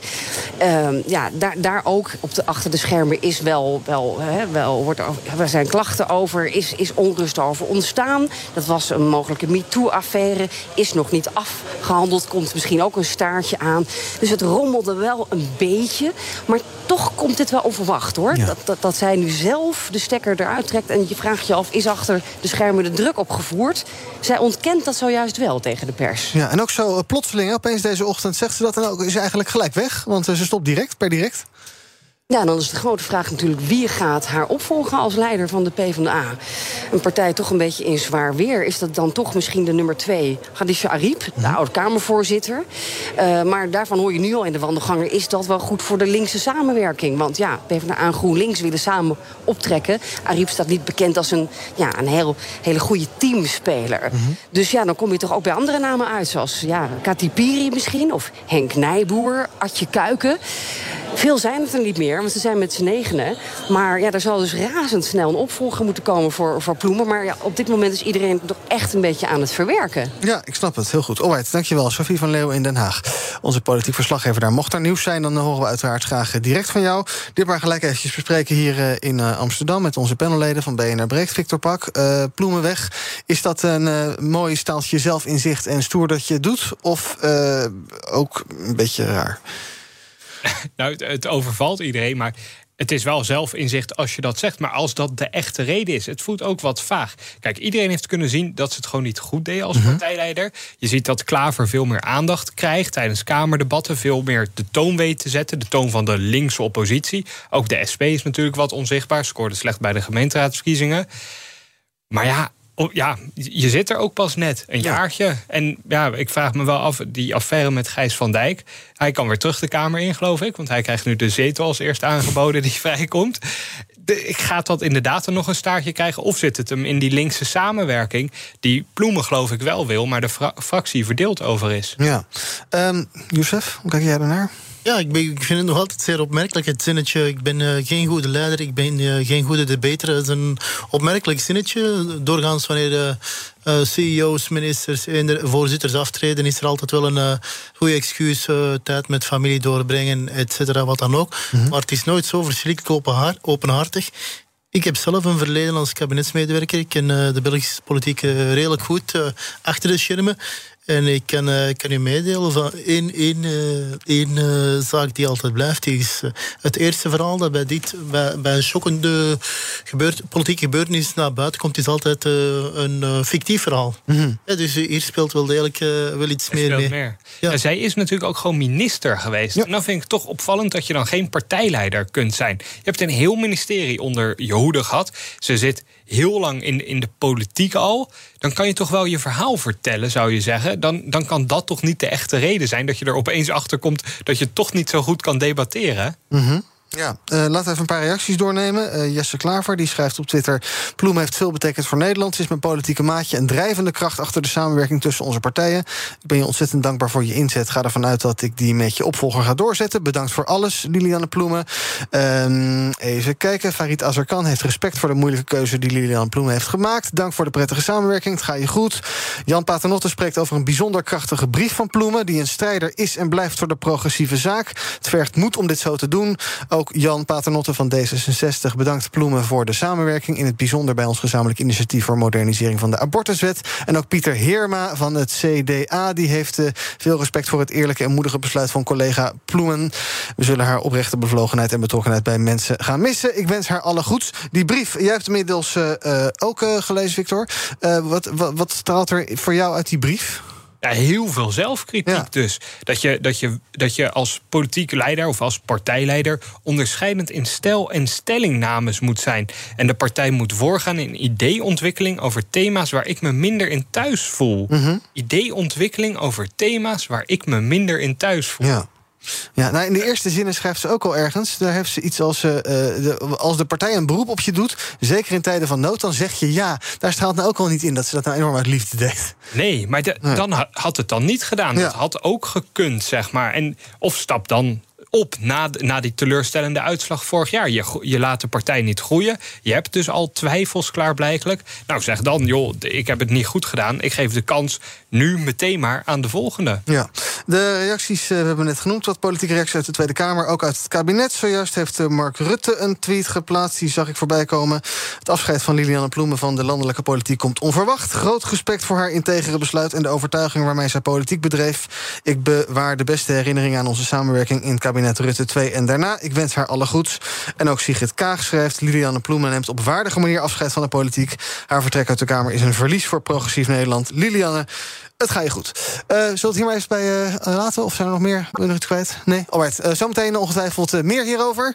Ehm, ja, daar, daar ook op de, achter de schermen is wel... wel, hè, wel wordt er, er zijn klachten over, is, is onrust over ontstaan. Dat was een mogelijke MeToo-affaire. Is nog niet afgehandeld, komt misschien ook een staartje aan. Dus het rommelde wel een beetje. Maar toch komt dit wel onverwacht hoor. Ja. Dat, dat, dat zij nu zelf de stekker eruit trekt. En je vraagt je af, is achter de schermen de druk opgevoerd? Zij ontkent dat zojuist wel tegen de pers. Ja, en ook zo uh, plotseling, opeens deze ochtend zegt ze dat en ook is eigenlijk gelijk weg. Want uh, ze stopt direct, per direct. Ja, dan is de grote vraag natuurlijk wie gaat haar opvolgen als leider van de PvdA. Een partij toch een beetje in zwaar weer. Is dat dan toch misschien de nummer twee, Khadija Ariep, de oud-Kamervoorzitter? Uh, maar daarvan hoor je nu al in de wandelganger, is dat wel goed voor de linkse samenwerking? Want ja, PvdA en GroenLinks willen samen optrekken. Ariep staat niet bekend als een, ja, een heel, hele goede teamspeler. Dus ja, dan kom je toch ook bij andere namen uit, zoals ja, Kati Piri misschien, of Henk Nijboer, Adje Kuiken. Veel zijn het er niet meer, want ze zijn met z'n negenen. Maar ja, er zal dus razendsnel een opvolger moeten komen voor, voor Ploemen. Maar ja, op dit moment is iedereen toch echt een beetje aan het verwerken. Ja, ik snap het. Heel goed. Alright, dankjewel. Sophie van Leeuwen in Den Haag. Onze politiek verslaggever daar. Mocht er nieuws zijn, dan horen we uiteraard graag direct van jou. Dit maar gelijk eventjes bespreken hier eh, in eh, Amsterdam... met onze panelleden van BNR Breekt. Victor Pak, uh, Ploemenweg. Is dat een mooi staaltje zelfinzicht en stoer dat je het doet? Of ook een beetje raar? nou, het, overvalt iedereen, maar het is wel zelfinzicht als je dat zegt. Maar als dat de echte reden is, het voelt ook wat vaag. Kijk, iedereen heeft kunnen zien dat ze het gewoon niet goed deed als partijleider. Je ziet dat Klaver veel meer aandacht krijgt tijdens Kamerdebatten. Veel meer de toon weet te zetten. De toon van de linkse oppositie. Ook de SP is natuurlijk wat onzichtbaar. Scoorde slecht bij de gemeenteraadsverkiezingen. Maar ja, ja, je zit er ook pas net, een jaartje. En ja, ik vraag me wel af, die affaire met Gijs van Dijk... hij kan weer terug de Kamer in, geloof ik... want hij krijgt nu de zetel als eerst aangeboden die vrijkomt. De, ik ga dat inderdaad er nog een staartje krijgen... of zit het hem in die linkse samenwerking... die Ploemen geloof ik wel wil, maar de fractie verdeeld over is. Ja. Um, Youssef, hoe kijk jij daarnaar? Ja, ik, ben, ik vind het nog altijd zeer opmerkelijk. Het zinnetje, ik ben uh, geen goede leider, ik ben uh, geen goede debater. Dat is een opmerkelijk zinnetje. Doorgaans wanneer de uh, CEO's, ministers en voorzitters aftreden... is er altijd wel een goede excuus, tijd met familie doorbrengen, et cetera, wat dan ook. Mm -hmm. Maar het is nooit zo verschrikkelijk openhartig. Ik heb zelf een verleden als kabinetsmedewerker. Ik ken de Belgische politiek redelijk goed achter de schermen. En ik kan, uh, kan u meedelen van één, één, uh, één uh, zaak die altijd blijft. is het eerste verhaal dat bij, dit, bij, bij een schokkende gebeurt, politieke gebeurtenis naar buiten komt, is altijd een fictief verhaal. Mm -hmm. ja, dus hier speelt wel degelijk wel iets meer mee. Meer. Ja. zij is natuurlijk ook gewoon minister geweest. Ja. En dan vind ik het toch opvallend dat je dan geen partijleider kunt zijn. Je hebt een heel ministerie onder je hoede gehad. Ze zit heel lang in, in de politiek al, dan kan je toch wel je verhaal vertellen, zou je zeggen. Dan, dan kan dat toch niet de echte reden zijn dat je er opeens achter komt dat je toch niet zo goed kan debatteren. -hmm. Ja, uh, laten we even een paar reacties doornemen. Uh, Jesse Klaver die schrijft op Twitter... Ploem heeft veel betekend voor Nederland. Ze is mijn politieke maatje en drijvende kracht... achter de samenwerking tussen onze partijen. Ik ben je ontzettend dankbaar voor je inzet. Ga ervan uit dat ik die met je opvolger ga doorzetten. Bedankt voor alles, Liliane Ploemen. Uh, even kijken. Farid Azarkan heeft respect voor de moeilijke keuze... die Liliane Ploemen heeft gemaakt. Dank voor de prettige samenwerking. Het gaat je goed. Jan Paternotte spreekt over een bijzonder krachtige brief van Ploemen... die een strijder is en blijft voor de progressieve zaak. Het vergt moed om dit zo te doen. Jan Paternotte van D66 bedankt Ploemen voor de samenwerking. In het bijzonder bij ons gezamenlijk initiatief voor modernisering van de abortuswet. En ook Pieter Heerma van het CDA. Die heeft uh, veel respect voor het eerlijke en moedige besluit van collega Ploemen. We zullen haar oprechte bevlogenheid en betrokkenheid bij mensen gaan missen. Ik wens haar alle goeds. Die brief, jij hebt inmiddels uh, uh, ook gelezen, Victor. wat, wat, wat straalt er voor jou uit die brief? Ja, heel veel zelfkritiek ja. dus. Dat je, dat, je, dat je als politieke leider of als partijleider onderscheidend in stijl en stellingnames moet zijn. En de partij moet voorgaan in ideeontwikkeling over thema's waar ik me minder in thuis voel. Mm -hmm. Ideeontwikkeling over thema's waar ik me minder in thuis voel. Ja. Ja, nou in de eerste zinnen schrijft ze ook al ergens. Daar heeft ze iets als: uh, de, als de partij een beroep op je doet, zeker in tijden van nood, dan zeg je ja. Daar straalt nou ook al niet in dat ze dat nou enorm uit liefde deed. Nee, maar de, nee. dan had het dan niet gedaan. Ja. Dat had ook gekund, zeg maar. En of stap dan op na, na die teleurstellende uitslag vorig jaar. Je, je laat de partij niet groeien. Je hebt dus al twijfels klaarblijkelijk. Nou, zeg dan, joh, ik heb het niet goed gedaan. Ik geef de kans nu meteen maar aan de volgende. Ja, de reacties we hebben net genoemd. Wat politieke reacties uit de Tweede Kamer, ook uit het kabinet. Zojuist heeft uh, Mark Rutte een tweet geplaatst. Die zag ik voorbij komen. Het afscheid van Liliane Ploemen van de landelijke politiek komt onverwacht. Groot respect voor haar integere besluit en de overtuiging waarmee zij politiek bedreef. Ik bewaar de beste herinneringen aan onze samenwerking in het kabinet Rutte 2 en daarna. Ik wens haar alle goeds. En ook Sigrid Kaag schrijft... Liliane Ploemen neemt op waardige manier afscheid van de politiek. Haar vertrek uit de Kamer is een verlies voor progressief Nederland. Liliane, Het gaat je goed. Uh, we het hier maar even bij uh, laten? Of zijn er nog meer? Ben nog iets kwijt? Nee? Alright, uh, zometeen ongetwijfeld meer hierover.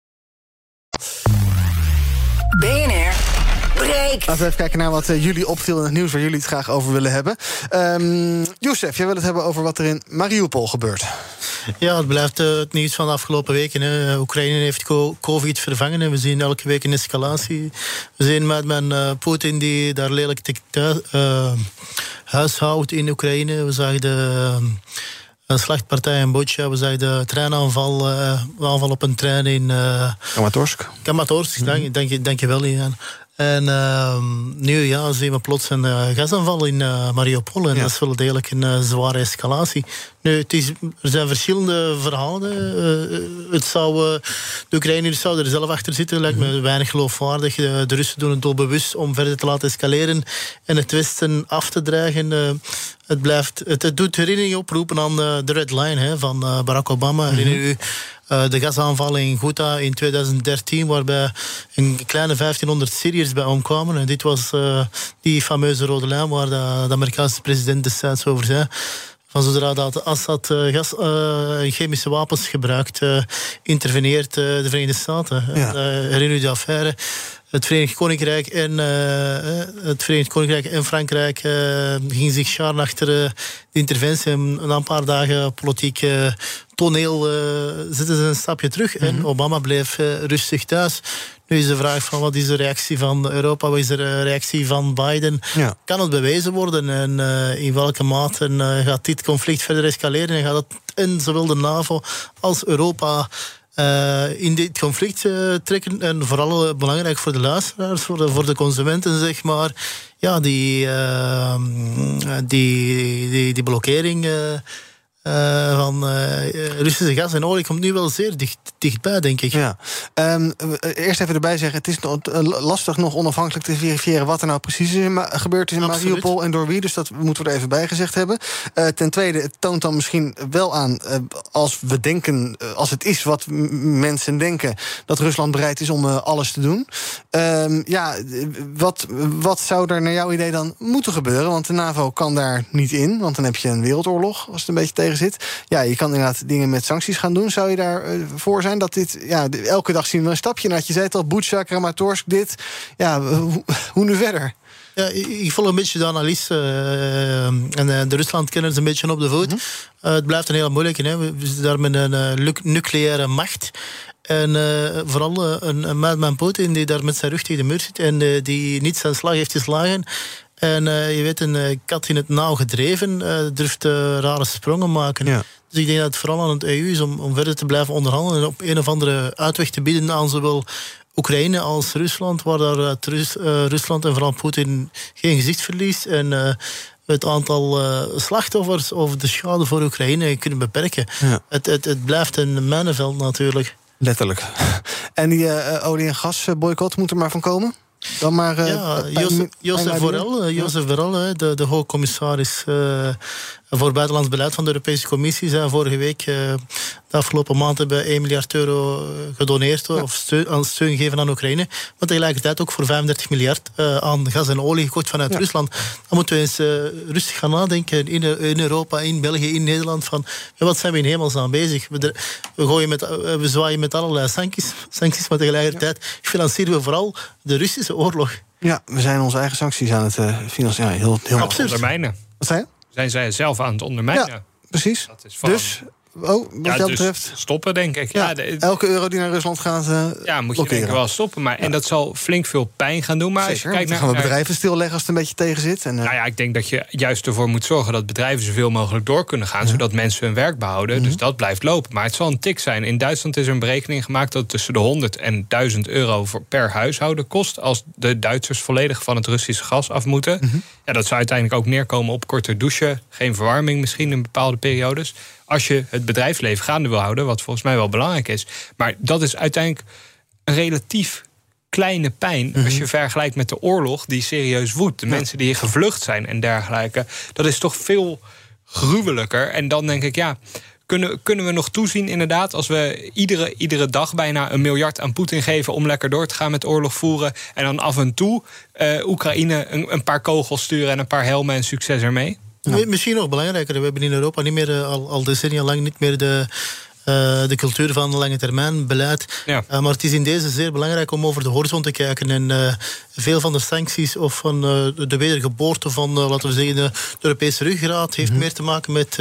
BNR breekt. Laten we even kijken naar wat uh, jullie opviel in het nieuws... waar jullie het graag over willen hebben. Um, Youssef, jij wil het hebben over wat er in Mariupol gebeurt. Ja, het blijft uh, het nieuws van de afgelopen weken. Hè. Oekraïne heeft COVID vervangen en we zien elke week een escalatie. We zien met men uh, Poetin die daar lelijk huishoudt in Oekraïne. We zagen de een slachtpartij in Butcha. We zagen de treinaanval uh, aanval op een trein in... Uh, Kramatorsk. Kramatorsk, mm -hmm. dank, je, dank je wel, Jan. En uh, nu ja, zien we plots een uh, gasaanval in uh, Mariupol. En ja. dat is wel degelijk een zware escalatie. Nu, het is, er zijn verschillende verhalen. het zou, de Oekraïners zouden er zelf achter zitten. Lijkt me mhm. weinig geloofwaardig. de Russen doen het doelbewust om verder te laten escaleren. En het Westen af te dreigen. Het, blijft, het, het doet herinnering oproepen aan de Red Line hè, van Barack Obama. Mm Herinner u uh, de gasaanval in Ghouta in 2013, waarbij een kleine 1500 Syriërs bij omkwamen. En dit was uh, die fameuze rode lijn waar de, de Amerikaanse president destijds over zei. Van zodra dat Assad uh, gas, chemische wapens gebruikt, interveneert de Verenigde Staten. Ja. herinner u de affaire? Het Verenigd Koninkrijk en, uh, het Verenigd Koninkrijk en Frankrijk uh, gingen zich scharen achter uh, de interventie. En na een paar dagen politiek toneel zitten ze een stapje terug. En mhm. Obama bleef rustig thuis. Nu is de vraag van wat is de reactie van Europa, wat is de reactie van Biden? Ja. Kan het bewezen worden en in welke mate gaat dit conflict verder escaleren? En gaat het in zowel de NAVO als Europa uh, in dit conflict uh, trekken. En vooral uh, belangrijk voor de luisteraars, voor de, voor de consumenten, zeg maar. Ja, die, die, die, die blokkering uh, van uh, Russische gas en olie komt nu wel zeer dicht, dichtbij, denk ik. Ja. Um, eerst even erbij zeggen: het is nog, lastig nog onafhankelijk te verifiëren wat er nou precies is gebeurd is in Absoluut. Mariupol en door wie. Dus dat moeten we er even bij gezegd hebben. Uh, ten tweede, het toont dan misschien wel aan, als we denken, als het is wat mensen denken, dat Rusland bereid is om alles te doen. Um, ja, wat, wat zou er naar jouw idee dan moeten gebeuren? Want de NAVO kan daar niet in, want dan heb je een wereldoorlog, als het een beetje tegen zit. Ja, je kan inderdaad dingen met sancties gaan doen. Zou je daarvoor uh, voor zijn dat dit... Ja, elke dag zien we een stapje. naar je zei het al, Butsja, Kramatorsk, dit. Ja, hoe, hoe nu verder? Ja, ik volg een beetje de analyse. Uh, en uh, de Rusland kennen ze een beetje op de voet. Mm -hmm. het blijft een heel moeilijke. Hè. We zitten daar met een nucleaire macht. En vooral een, een madman Poetin die daar met zijn rug tegen de muur zit... en die niet zijn slag heeft geslagen... En uh, je weet, een uh, kat in het nauw gedreven uh, durft rare sprongen maken. Ja. Dus ik denk dat het vooral aan het EU is om, om verder te blijven onderhandelen en op een of andere uitweg te bieden aan zowel Oekraïne als Rusland, waar daar Rus, Rusland en vooral Poetin geen gezicht verliest. En het aantal slachtoffers of de schade voor Oekraïne kunnen beperken. Ja. Het, het, het blijft een mijnenveld natuurlijk. Letterlijk. En die olie- en gasboycott moet er maar van komen? Dan maar, uh, ja, Jozef, Borrell, Jozef Borrell de, de hoogcommissaris uh, voor buitenlands beleid van de Europese Commissie zijn vorige week, uh, de afgelopen maand, hebben 1 miljard euro gedoneerd of steun, aan steun gegeven aan Oekraïne. Maar tegelijkertijd ook voor 35 miljard uh, aan gas en olie gekocht vanuit ja. Rusland. Dan moeten we eens rustig gaan nadenken in, in, Europa, in België, in Nederland. Van ja, wat zijn we in hemelsnaam bezig? We, we, gooien met, we zwaaien met allerlei sancties, sancties maar tegelijkertijd ja. financieren we vooral de Russische oorlog. Ja, we zijn onze eigen sancties aan het financieren. Ja, heel, heel Absoluut. Ondermijnen. Wat zei je? Zijn zij zelf aan het ondermijnen. Ja, precies. Dus Oh, wat Ja, jou dus betreft? stoppen, denk ik. Ja, Elke euro die naar Rusland gaat. eh, ja, moet je denk ik wel stoppen. Maar, En dat zal flink veel pijn gaan doen. Maar als je kijkt naar, gaan we bedrijven stilleggen als het een beetje tegen zit. En, eh, Nou ja, ik denk dat je juist ervoor moet zorgen dat bedrijven zoveel mogelijk door kunnen gaan, zodat mensen hun werk behouden. Mhm. Dus dat blijft lopen. Maar het zal een tik zijn. In Duitsland is er een berekening gemaakt dat het tussen de 100 en 1000 euro per huishouden kost als de Duitsers volledig van het Russische gas af moeten. Mhm. Ja, dat zou uiteindelijk ook neerkomen op korter douchen, geen verwarming misschien in bepaalde periodes. Als je het bedrijfsleven gaande wil houden, wat volgens mij wel belangrijk is. Maar dat is uiteindelijk een relatief kleine pijn Mhm. als je vergelijkt met de oorlog die serieus woedt. De mensen die hier gevlucht zijn en dergelijke. Dat is toch veel gruwelijker. En dan denk ik, ja, kunnen, kunnen we nog toezien inderdaad... als we iedere, iedere dag bijna een miljard aan Poetin geven... om lekker door te gaan met oorlog voeren... en dan af en toe eh, Oekraïne een, een paar kogels sturen... en een paar helmen en succes ermee? Mi- Misschien nog belangrijker, we hebben in Europa niet meer, eh, al, al decennia lang niet meer de, eh, de cultuur van lange termijn beleid. Ja. Eh, maar het is in deze zeer belangrijk om over de horizon te kijken. En veel van de sancties of van de wedergeboorte van, laten we zeggen, de, Europese ruggengraat heeft meer te maken met.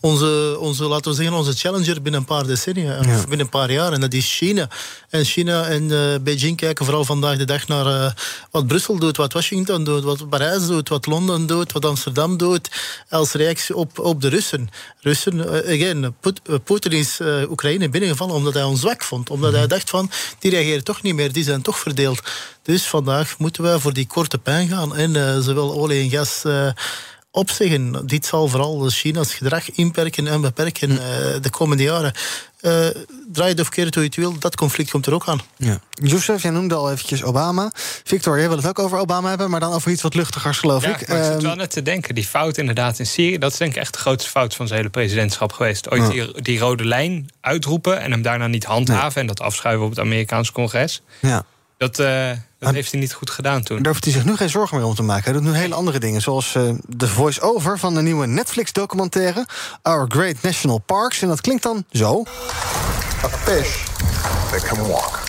Onze, onze, laten we zeggen, onze challenger binnen een paar decennia, of binnen een paar jaar. En dat is China. En China en eh, Beijing kijken vooral vandaag de dag naar eh, wat Brussel doet, wat Washington doet, wat Parijs doet, wat Londen doet, wat Amsterdam doet, als reactie op, op de Russen. Russen, eh, again, Poetin is Oekraïne binnengevallen omdat hij ons zwak vond. Omdat hij dacht van, die reageren toch niet meer, die zijn toch verdeeld. Dus vandaag moeten wij voor die korte pijn gaan en zowel olie en gas... opzeggen. Dit zal vooral China's gedrag inperken en beperken eh, de komende jaren. Eh draai het of keer het hoe je het wil, dat conflict komt er ook aan. Ja. Joseph, jij noemde al eventjes Obama. Victor, jij wil het ook over Obama hebben, maar dan over iets wat luchtigers, geloof Ja, ik. maar ik zit Ehm, wel net te denken, die fout inderdaad in Syrië... dat is denk ik echt de grootste fout van zijn hele presidentschap geweest. Ooit Ja. die, die rode lijn uitroepen en hem daarna niet handhaven... en dat afschuiven op het Amerikaanse congres. ja. Dat, eh, dat heeft hij niet goed gedaan toen. Daar hoeft hij zich nu geen zorgen meer om te maken. Hij doet nu hele andere dingen, zoals eh, de voice-over van de nieuwe Netflix-documentaire Our Great National Parks. En dat klinkt dan zo. A fish that can walk.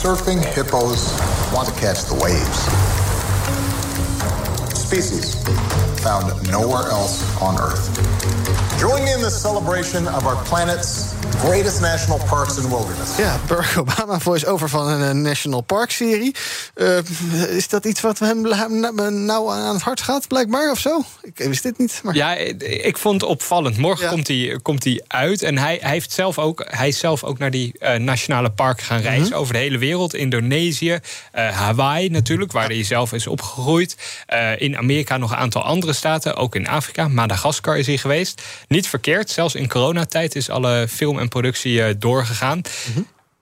Surfing hippos want to catch the waves. Species found nowhere else on Earth. Join me in the celebration of our planet's greatest national parks and wilderness. Ja, Barack Obama voice-over van een eh, National Park-serie. Eh, is dat iets wat hem nou aan het hart gaat, blijkbaar, of zo? Ik wist dit niet. Maar... Ja, ik vond het opvallend. Morgen komt, hij, komt hij uit. En hij, hij, heeft zelf ook, hij is zelf ook naar die eh, nationale parken gaan reizen. Mhm. Over de hele wereld. Indonesië, eh, Hawaii natuurlijk, waar hij zelf is opgegroeid. Eh, in Amerika nog een aantal andere staten. Ook in Afrika. Madagaskar is hij geweest. Niet verkeerd. Zelfs in coronatijd is alle film en productie eh, doorgegaan.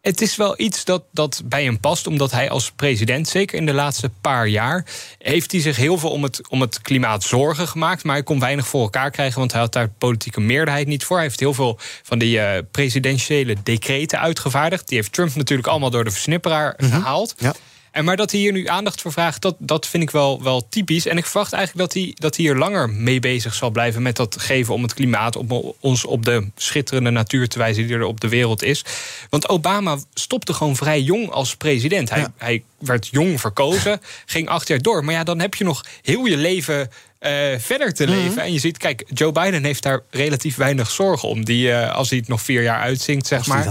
Het is wel iets dat, dat bij hem past, omdat hij als president, zeker in de laatste paar jaar, heeft hij zich heel veel om het, om het klimaat zorgen gemaakt. Maar hij kon weinig voor elkaar krijgen, want hij had daar politieke meerderheid niet voor. Hij heeft heel veel van die eh, presidentiële decreten uitgevaardigd. Die heeft Trump natuurlijk allemaal door de versnipperaar gehaald. Ja. En maar dat hij hier nu aandacht voor vraagt, dat, dat vind ik wel, wel typisch. En ik verwacht eigenlijk dat hij, dat hij hier langer mee bezig zal blijven met dat geven om het klimaat, om ons op de schitterende natuur te wijzen die er op de wereld is. Want Obama stopte gewoon vrij jong als president. Hij, hij werd jong verkozen, ging acht jaar door. Maar ja, dan heb je nog heel je leven eh, verder te leven. En je ziet, kijk, Joe Biden heeft daar relatief weinig zorgen om. Die, eh, als hij het nog vier jaar uitzinkt, zeg Als maar.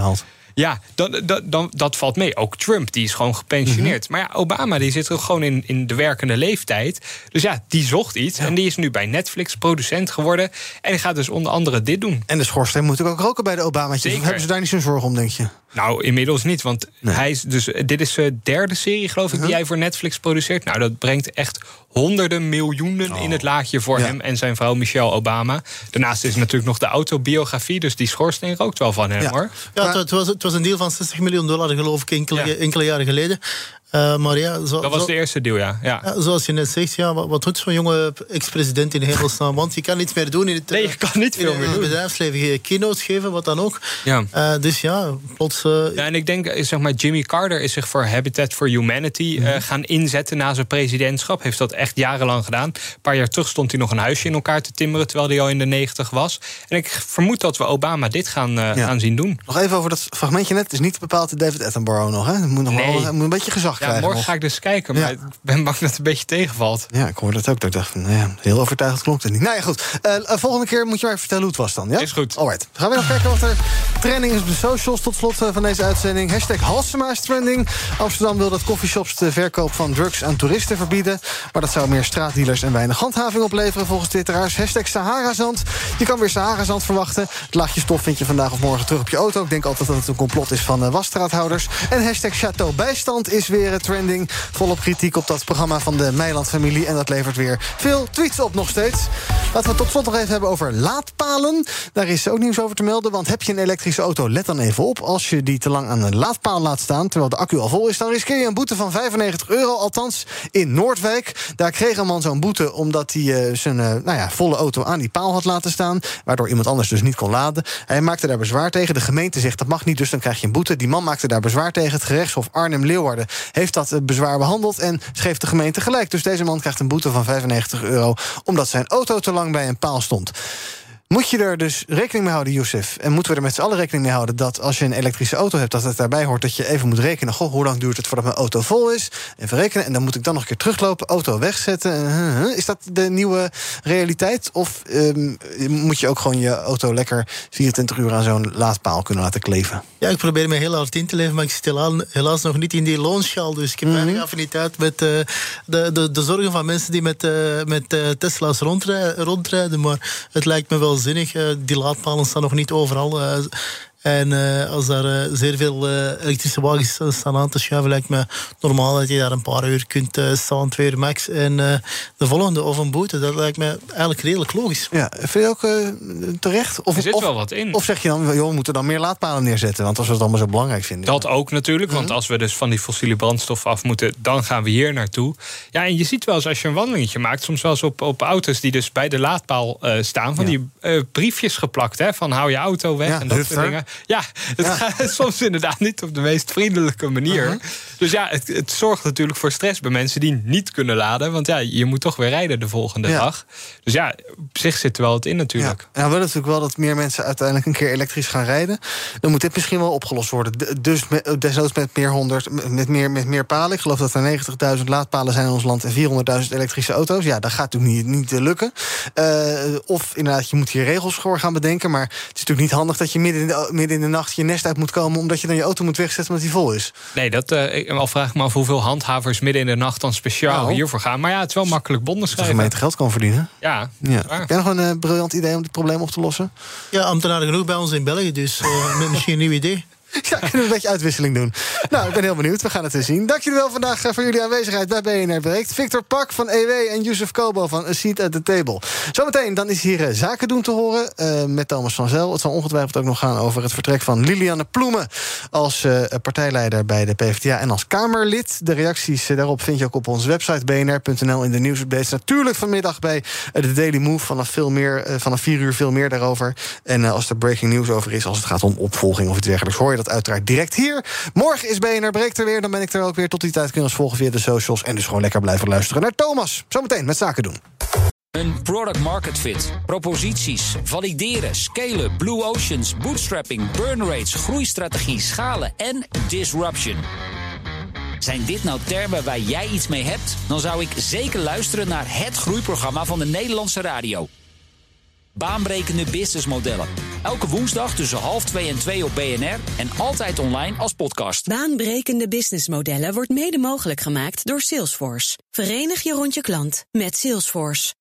Ja, dan, dan, dan, dat valt mee. Ook Trump, die is gewoon gepensioneerd. Maar ja, Obama die zit er gewoon in, in de werkende leeftijd. Dus ja, die zocht iets. En die is nu bij Netflix producent geworden. En die gaat dus onder andere dit doen. En de schoorsteen moet ook roken bij de Obama's. Hebben ze daar niet zo'n zorgen om, denk je? Nou, inmiddels niet. Want hij is dus, dit is de derde serie, geloof ik, die hij voor Netflix produceert. Nou, dat brengt echt honderden miljoenen in het laadje voor hem en zijn vrouw Michelle Obama. Daarnaast is er natuurlijk nog de autobiografie. Dus die schoorsteen rookt wel van hem, hoor. Ja, het, het was, het was een deal van 60 miljoen dollar, geloof ik, enkele, enkele jaren geleden. Eh, maar ja, zo, Dat was zo- de eerste deal, ja. ja. ja, zoals je net zegt, ja, wat, wat doet zo'n jonge ex-president in hemelsnaam? Want je kan niets meer doen in het, Nee, je kan niet veel meer doen. bedrijfsleven. Je keynotes geven, wat dan ook. Ja. Eh, dus ja, plots... eh, Ja, en ik denk, zeg maar, Jimmy Carter is zich voor Habitat for Humanity eh, gaan inzetten na zijn presidentschap. Heeft dat echt jarenlang gedaan. Een paar jaar terug stond hij nog een huisje in elkaar te timmeren, terwijl hij al in de negentig was. En ik vermoed dat we Obama dit gaan, Ja. gaan zien doen. Nog even over dat fragmentje net. Het is niet bepaald de David Attenborough nog, hè? Het moet nog Nee. wel het moet een beetje gezag Ja, krijgen. morgen ga ik dus kijken, maar ik ben bang dat het een beetje tegenvalt. Ja, ik hoorde dat ook. Dat ik dacht van, nou ja, heel overtuigend klonk het niet. Nou ja, goed. Eh, eh, volgende keer moet je maar even vertellen hoe het was dan, ja? Is goed. Alright. Gaan we nog kijken wat er trending is op de socials tot slot eh, van deze uitzending. Hashtag Halsema is trending. Amsterdam wil dat coffeeshops de verkoop van drugs aan toeristen verbieden. Maar dat zou meer straatdealers en weinig handhaving opleveren volgens twitteraars. Hashtag Saharazand. Je kan weer Saharazand verwachten. Het laagje stof vind je vandaag of morgen terug op je auto. Ik denk altijd dat het een complot is van wasstraathouders. En hashtag Chateau Bijstand is weer trending. Volop kritiek op dat programma van de Meiland-familie. En dat levert weer veel tweets op nog steeds. Laten we tot slot nog even hebben over laadpalen. Daar is ook nieuws over te melden. Want heb je een elektrische auto, let dan even op. Als je die te lang aan een laadpaal laat staan... terwijl de accu al vol is, dan riskeer je een boete van 95 euro. Althans, in Noordwijk. Daar kreeg een man zo'n boete omdat hij eh, zijn eh, nou ja, volle auto aan die paal had laten staan. Waardoor iemand anders dus niet kon laden. Hij maakte daar bezwaar tegen. De gemeente zegt dat mag niet, dus dan krijg je een boete. Die man maakte daar bezwaar tegen. Het gerechtshof Arnhem-Leeuwarden heeft dat eh, bezwaar behandeld... en schreef de gemeente gelijk. Dus deze man krijgt een boete van 95 euro... omdat zijn auto te lang bij een paal stond. Moet je er dus rekening mee houden, Youssef? En moeten we er met z'n allen rekening mee houden dat als je een elektrische auto hebt, dat het daarbij hoort dat je even moet rekenen: goh, hoe lang duurt het voordat mijn auto vol is? Even rekenen. En dan moet ik dan nog een keer teruglopen, auto wegzetten. Uh, uh. Is dat de nieuwe realiteit? Of um, moet je ook gewoon je auto lekker 24 uur aan zo'n laadpaal kunnen laten kleven? Ja, ik probeer me heel hard in te leven, maar ik zit helaas, helaas nog niet in die loonschaal. Dus ik heb weinig Mhm. affiniteit met uh, de, de, de zorgen van mensen die met, uh, met uh, Tesla's rondrijden, rondrijden. Maar het lijkt me wel Uh, die laadpalen staan nog niet overal. En uh, als daar uh, zeer veel uh, elektrische wagens staan aan te schuiven, lijkt me normaal dat je daar een paar uur kunt staan, twee uur max. En de volgende of een boete, dat lijkt me eigenlijk redelijk logisch. Ja, vind je ook terecht? Of, er zit of, wel wat in. Of zeg je dan, joh, we moeten dan meer laadpalen neerzetten? Want als we het allemaal zo belangrijk vinden. Dat ook natuurlijk, want als we dus van die fossiele brandstof af moeten, dan gaan we hier naartoe. Ja, en je ziet wel eens als je een wandelingetje maakt, soms wel eens op, op auto's die dus bij de laadpaal staan, van ja. die briefjes geplakt, hè, van hou je auto weg ja, en dat soort dingen. Ja, het ja. gaat soms inderdaad niet op de meest vriendelijke manier. Uh -huh. Dus ja, het, het, zorgt natuurlijk voor stress bij mensen die niet kunnen laden. Want ja, je moet toch weer rijden de volgende ja. dag. Dus ja, op zich zit er wel wat in natuurlijk. Ja, nou, we willen natuurlijk wel dat meer mensen uiteindelijk een keer elektrisch gaan rijden. Dan moet dit misschien wel opgelost worden. Dus met, desnoods met meer, 100, met meer, met meer palen. Ik geloof dat er 90.000 laadpalen zijn in ons land en 400.000 elektrische auto's. Ja, dat gaat natuurlijk niet, niet lukken. Uh, of inderdaad, je moet hier regels voor gaan bedenken. Maar het is natuurlijk niet handig dat je midden in de, midden in de nacht je nest uit moet komen... omdat je dan je auto moet wegzetten omdat die vol is. Nee, dat uh, al vraag ik me af hoeveel handhavers midden in de nacht dan speciaal nou, hiervoor gaan. Maar ja, het is wel makkelijk bonden schrijven. De gemeente geld kan verdienen. Ja. ja. Heb jij nog een uh, briljant idee om dit probleem op te lossen? Ja, ambtenaren genoeg bij ons in België, dus uh, met misschien een nieuw idee. Ja, kunnen we een beetje uitwisseling doen. Nou, ik ben heel benieuwd. We gaan het eens zien. Dank jullie wel vandaag voor jullie aanwezigheid bij BNR Breekt. Victor Pak van EW en Yusuf Kobo van A Seat at the Table. Zometeen dan is hier Zaken doen te horen uh, met Thomas van Zel. Het zal ongetwijfeld ook nog gaan over het vertrek van Liliane Ploemen... als partijleider bij de PvdA en als Kamerlid. De reacties daarop vind je ook op onze website bnr.nl in de nieuwsupdates. Natuurlijk vanmiddag bij de Daily Move vanaf, veel meer, vanaf 4 uur veel meer daarover. En als er breaking news over is, als het gaat om opvolging of iets dergelijks... hoor je dat uiteraard direct hier. Morgen is BNR Breekt er weer. Dan ben ik er ook weer. Tot die tijd kun je ons volgen via de socials. En dus gewoon lekker blijven luisteren naar Thomas. Zometeen met Zaken doen. Een product market fit, proposities, valideren, scalen, blue oceans, bootstrapping, burn rates, groeistrategie, schalen en disruption. Zijn dit nou termen waar jij iets mee hebt? Dan zou ik zeker luisteren naar het groeiprogramma van de Nederlandse radio. Baanbrekende businessmodellen. Elke woensdag tussen half twee en twee op BNR en altijd online als podcast. Baanbrekende businessmodellen wordt mede mogelijk gemaakt door Salesforce. Verenig je rond je klant met Salesforce.